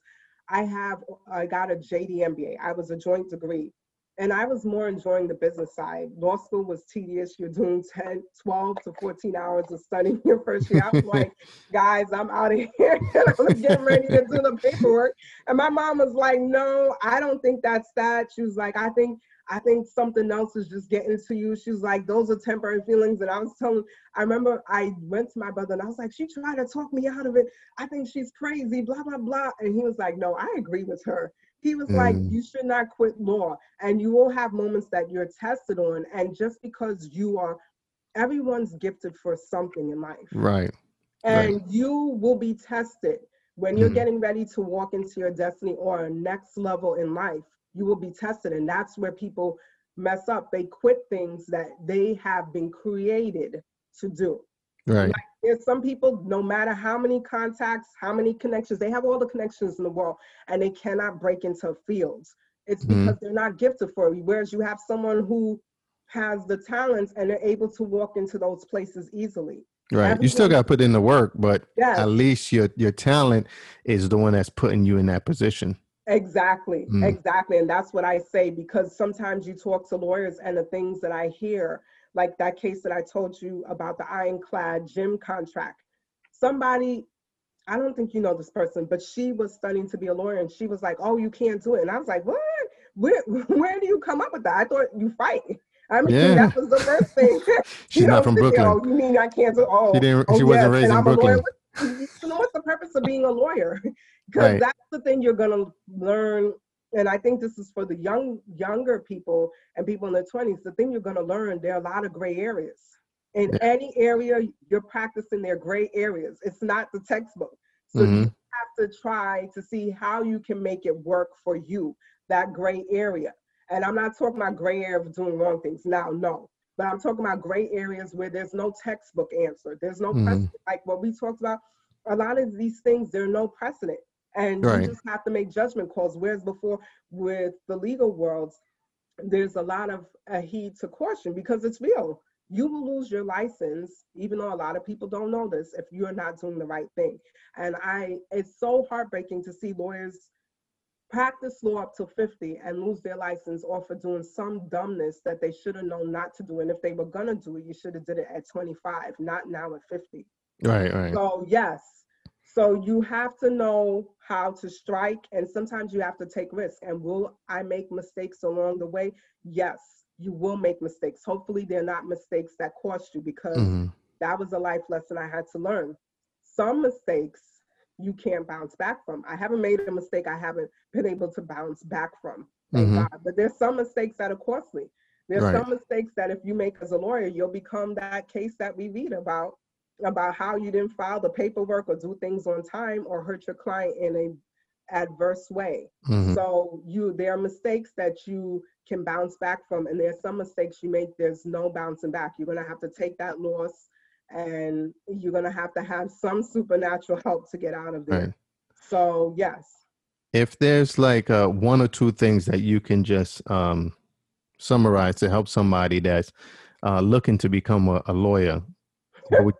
I have I got a JD MBA. I was a joint degree. And I was more enjoying the business side. Law school was tedious. You're doing 10, 12 to 14 hours of studying your first year. I was like, guys, I'm out of here. I was getting ready to do the paperwork. And my mom was like, no, I don't think that's that. She was like, I think I think something else is just getting to you. She's like, those are temporary feelings. And I was telling, I remember I went to my brother and I was like, she tried to talk me out of it. I think she's crazy, blah, blah, blah. And he was like, no, I agree with her. He was mm. like, you should not quit law. And you will have moments that you're tested on. And just because you are, everyone's gifted for something in life. Right. And right. you will be tested when you're mm. getting ready to walk into your destiny or a next level in life you will be tested. And that's where people mess up. They quit things that they have been created to do. Right. Like there's some people, no matter how many contacts, how many connections, they have all the connections in the world and they cannot break into fields. It's mm-hmm. because mm-hmm. they're not gifted for it. Whereas you have someone who has the talents and they're able to walk into those places easily. Right. Everyone, you still got to put in the work, but yes. at least your your talent is the one that's putting you in that position. Exactly, mm. exactly. And that's what I say because sometimes you talk to lawyers and the things that I hear, like that case that I told you about the ironclad gym contract. Somebody, I don't think you know this person, but she was studying to be a lawyer and she was like, Oh, you can't do it. And I was like, What? Where, where do you come up with that? I thought you fight. I mean, yeah. that was the first thing. She's not from Brooklyn. Oh, you mean I can't do? Oh, she, didn't, she oh, wasn't yes, raised in Brooklyn. You know what's the purpose of being a lawyer? Because right. that's the thing you're going to learn and i think this is for the young younger people and people in their 20s the thing you're going to learn there are a lot of gray areas in yeah. any area you're practicing their gray areas it's not the textbook so mm-hmm. you have to try to see how you can make it work for you that gray area and i'm not talking about gray area of doing wrong things now no but i'm talking about gray areas where there's no textbook answer there's no mm-hmm. precedent like what we talked about a lot of these things there's no precedent and right. you just have to make judgment calls. Whereas before, with the legal world there's a lot of a heed to caution because it's real. You will lose your license, even though a lot of people don't know this, if you're not doing the right thing. And I, it's so heartbreaking to see lawyers practice law up to 50 and lose their license or for doing some dumbness that they should have known not to do. And if they were gonna do it, you should have did it at 25, not now at 50. Right, right. So yes, so you have to know how to strike, and sometimes you have to take risks. And will I make mistakes along the way? Yes, you will make mistakes. Hopefully, they're not mistakes that cost you because mm-hmm. that was a life lesson I had to learn. Some mistakes you can't bounce back from. I haven't made a mistake I haven't been able to bounce back from. Thank mm-hmm. God. But there's some mistakes that are costly. There's right. some mistakes that if you make as a lawyer, you'll become that case that we read about about how you didn't file the paperwork or do things on time or hurt your client in a adverse way. Mm-hmm. So you there are mistakes that you can bounce back from and there's some mistakes you make there's no bouncing back. You're going to have to take that loss and you're going to have to have some supernatural help to get out of there. Right. So, yes. If there's like uh, one or two things that you can just um, summarize to help somebody that's uh, looking to become a, a lawyer, what would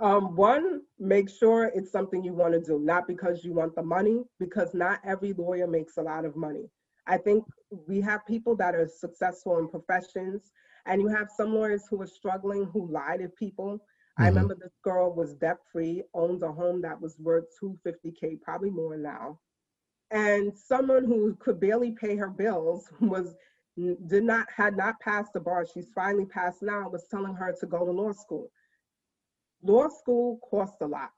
um, one, make sure it's something you want to do, not because you want the money, because not every lawyer makes a lot of money. I think we have people that are successful in professions, and you have some lawyers who are struggling who lie to people. Mm-hmm. I remember this girl was debt free, owns a home that was worth 250k, probably more now. And someone who could barely pay her bills was did not had not passed the bar. She's finally passed now. Was telling her to go to law school law school costs a lot.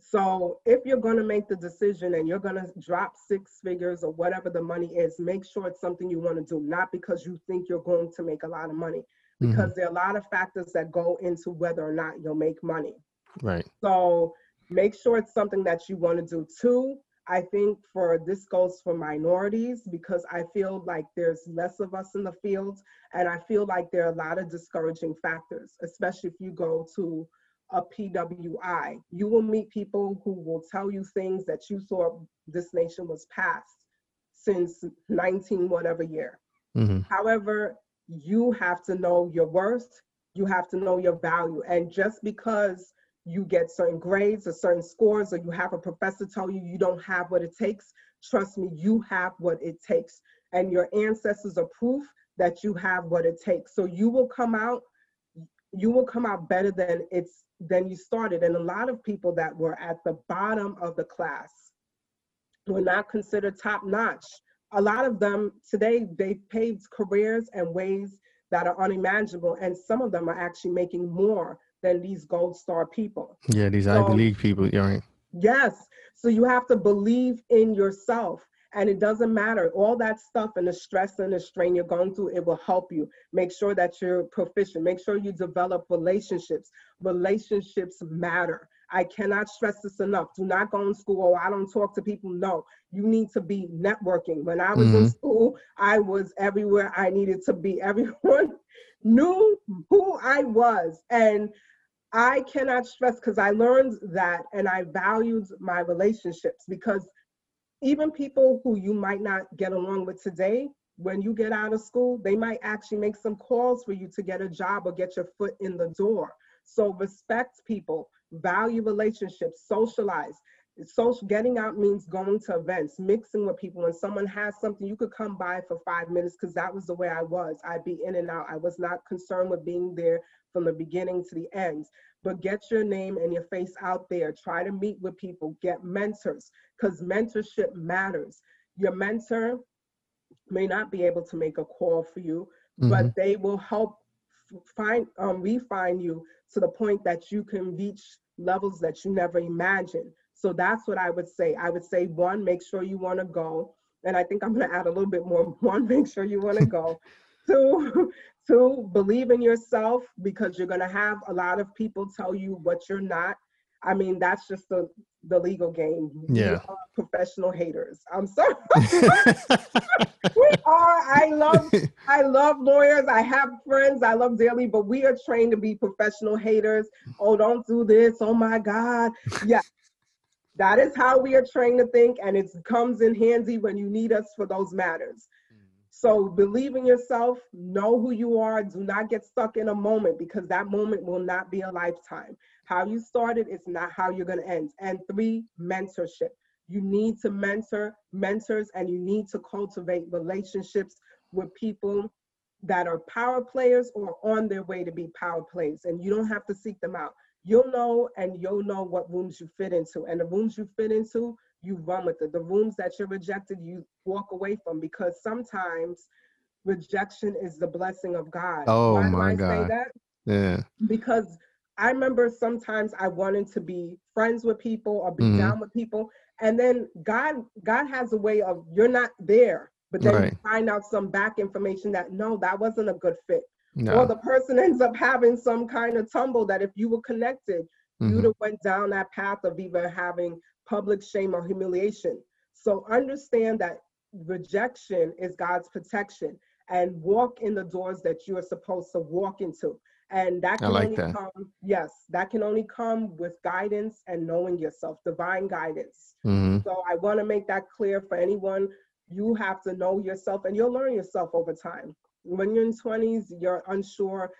So if you're going to make the decision and you're going to drop six figures or whatever the money is, make sure it's something you want to do, not because you think you're going to make a lot of money, because mm-hmm. there are a lot of factors that go into whether or not you'll make money. Right. So make sure it's something that you want to do. Two, I think for this goes for minorities because I feel like there's less of us in the field, and I feel like there are a lot of discouraging factors, especially if you go to a PWI. You will meet people who will tell you things that you thought this nation was passed since 19 whatever year. Mm-hmm. However, you have to know your worth, you have to know your value, and just because you get certain grades or certain scores, or you have a professor tell you you don't have what it takes, trust me, you have what it takes. And your ancestors are proof that you have what it takes. So you will come out, you will come out better than it's than you started. And a lot of people that were at the bottom of the class were not considered top notch. A lot of them today they paved careers and ways that are unimaginable, and some of them are actually making more than these gold star people. Yeah, these so, Ivy League people, you're right. Yes. So you have to believe in yourself. And it doesn't matter. All that stuff and the stress and the strain you're going through, it will help you. Make sure that you're proficient. Make sure you develop relationships. Relationships matter. I cannot stress this enough. Do not go in school. Oh, I don't talk to people. No, you need to be networking. When I was mm-hmm. in school, I was everywhere I needed to be. Everyone knew who I was. And I cannot stress because I learned that and I valued my relationships because even people who you might not get along with today, when you get out of school, they might actually make some calls for you to get a job or get your foot in the door. So respect people, value relationships, socialize. Social getting out means going to events, mixing with people. When someone has something, you could come by for five minutes because that was the way I was. I'd be in and out. I was not concerned with being there from the beginning to the end. But get your name and your face out there. Try to meet with people, get mentors, because mentorship matters. Your mentor may not be able to make a call for you, mm-hmm. but they will help find um, refine you to the point that you can reach levels that you never imagined. So that's what I would say. I would say one, make sure you want to go. And I think I'm going to add a little bit more. One, make sure you want to go. Two, two, believe in yourself because you're going to have a lot of people tell you what you're not. I mean, that's just the the legal game. Yeah. professional haters. I'm sorry. we are. I love I love lawyers. I have friends. I love dearly, but we are trained to be professional haters. Oh, don't do this. Oh my God. Yeah. That is how we are trained to think, and it comes in handy when you need us for those matters. So believe in yourself, know who you are, do not get stuck in a moment because that moment will not be a lifetime. How you started is not how you're going to end. And three, mentorship. You need to mentor mentors and you need to cultivate relationships with people that are power players or on their way to be power players. And you don't have to seek them out. You'll know and you'll know what rooms you fit into. And the rooms you fit into, you run with it. The rooms that you're rejected, you walk away from because sometimes rejection is the blessing of God. Oh Why my God. Yeah. Because I remember sometimes I wanted to be friends with people or be mm-hmm. down with people. And then God, God has a way of you're not there, but then right. you find out some back information that no, that wasn't a good fit. No. Or the person ends up having some kind of tumble that if you were connected, mm-hmm. you'd have went down that path of either having public shame or humiliation. So understand that rejection is God's protection and walk in the doors that you are supposed to walk into. And that can like only that. come, yes, that can only come with guidance and knowing yourself, divine guidance. Mm-hmm. So I want to make that clear for anyone. You have to know yourself and you'll learn yourself over time. When you're in 20s, you're unsure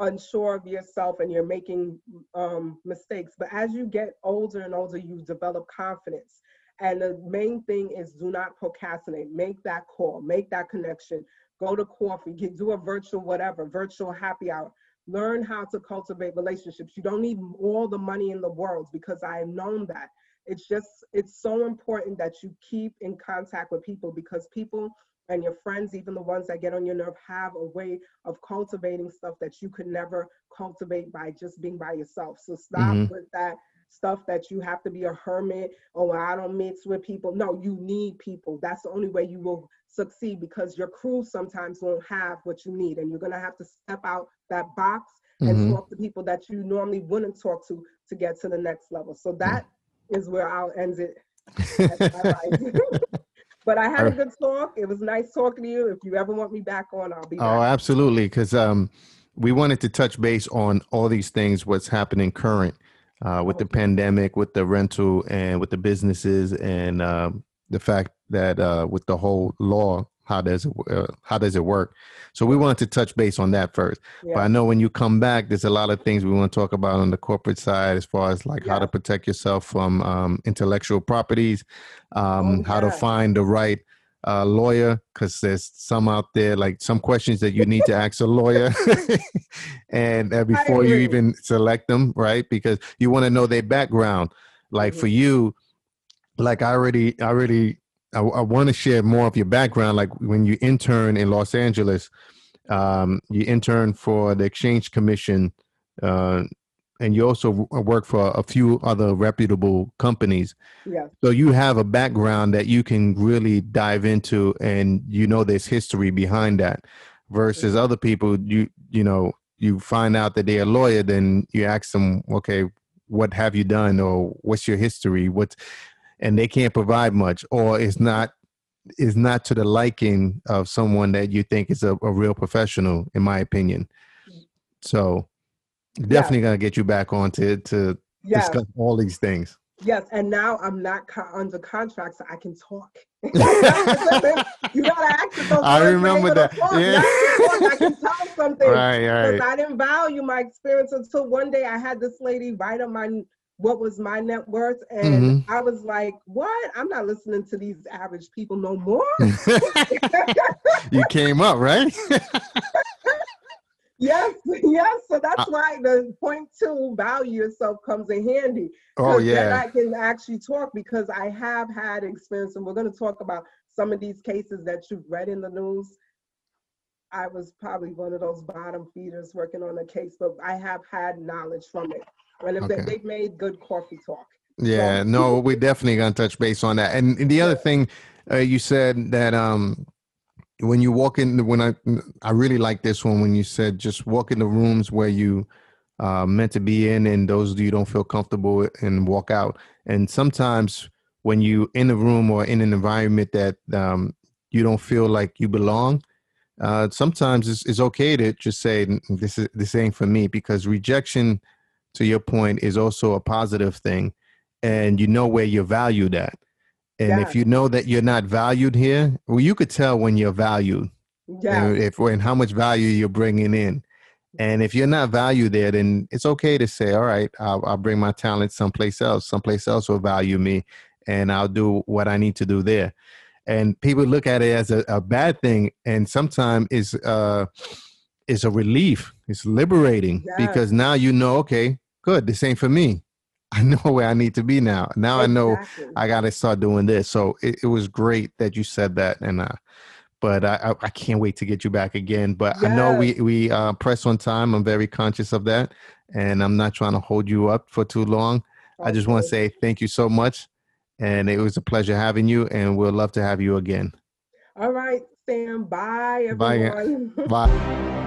unsure of yourself and you're making um, mistakes. But as you get older and older, you develop confidence. And the main thing is do not procrastinate. Make that call, make that connection. Go to coffee, get, do a virtual whatever, virtual happy hour. Learn how to cultivate relationships. You don't need all the money in the world because I have known that. It's just, it's so important that you keep in contact with people because people and your friends, even the ones that get on your nerve, have a way of cultivating stuff that you could never cultivate by just being by yourself. So stop mm-hmm. with that stuff that you have to be a hermit or I don't mix with people. No, you need people. That's the only way you will succeed because your crew sometimes won't have what you need. And you're going to have to step out that box and mm-hmm. talk to people that you normally wouldn't talk to to get to the next level. So that mm-hmm. is where I'll end it. but I had a good talk. It was nice talking to you. If you ever want me back on, I'll be back. Oh, absolutely. Because um, we wanted to touch base on all these things, what's happening current uh, with the pandemic, with the rental, and with the businesses, and um, the fact that uh, with the whole law, how does it uh, how does it work? So we wanted to touch base on that first. Yeah. But I know when you come back, there's a lot of things we want to talk about on the corporate side, as far as like yeah. how to protect yourself from um, intellectual properties, um, oh, how to find the right uh, lawyer because there's some out there like some questions that you need to ask a lawyer and uh, before you even select them right because you want to know their background like mm-hmm. for you like i already i already i, I want to share more of your background like when you intern in los angeles um, you intern for the exchange commission uh, and you also work for a few other reputable companies. Yeah. So you have a background that you can really dive into, and you know there's history behind that. Versus other people, you you know you find out that they're a lawyer, then you ask them, okay, what have you done, or what's your history? What, and they can't provide much, or it's not is not to the liking of someone that you think is a, a real professional, in my opinion. So definitely gonna get you back on to to yes. discuss all these things. Yes, and now I'm not co- under contract, so I can talk. you gotta ask I remember that. Yeah. I can tell something. Right, right. I didn't value my experience until one day I had this lady write on my what was my net worth, and mm-hmm. I was like, "What? I'm not listening to these average people no more." you came up, right? Yes, yes. So that's uh, why the point two value yourself comes in handy. Oh yeah. Then I can actually talk because I have had experience, and we're going to talk about some of these cases that you've read in the news. I was probably one of those bottom feeders working on a case, but I have had knowledge from it, and if okay. they, have made good coffee talk. Yeah, so, no, we're definitely going to touch base on that. And, and the other thing, uh, you said that um when you walk in when i i really like this one when you said just walk in the rooms where you uh meant to be in and those you don't feel comfortable and walk out and sometimes when you in a room or in an environment that um you don't feel like you belong uh sometimes it's, it's okay to just say this is this ain't for me because rejection to your point is also a positive thing and you know where you're valued at and yeah. if you know that you're not valued here, well, you could tell when you're valued. Yeah. And if and how much value you're bringing in. And if you're not valued there, then it's okay to say, all right, I'll, I'll bring my talent someplace else. Someplace else will value me, and I'll do what I need to do there. And people look at it as a, a bad thing, and sometimes it's uh, it's a relief. It's liberating because now you know, okay, good, this ain't for me. I know where I need to be now. Now exactly. I know I got to start doing this. So it, it, was great that you said that, and uh, but I, I can't wait to get you back again. But yes. I know we we uh, press on time. I'm very conscious of that, and I'm not trying to hold you up for too long. I just want to say thank you so much, and it was a pleasure having you, and we'll love to have you again. All right, Sam. Bye, everyone. Bye. Bye.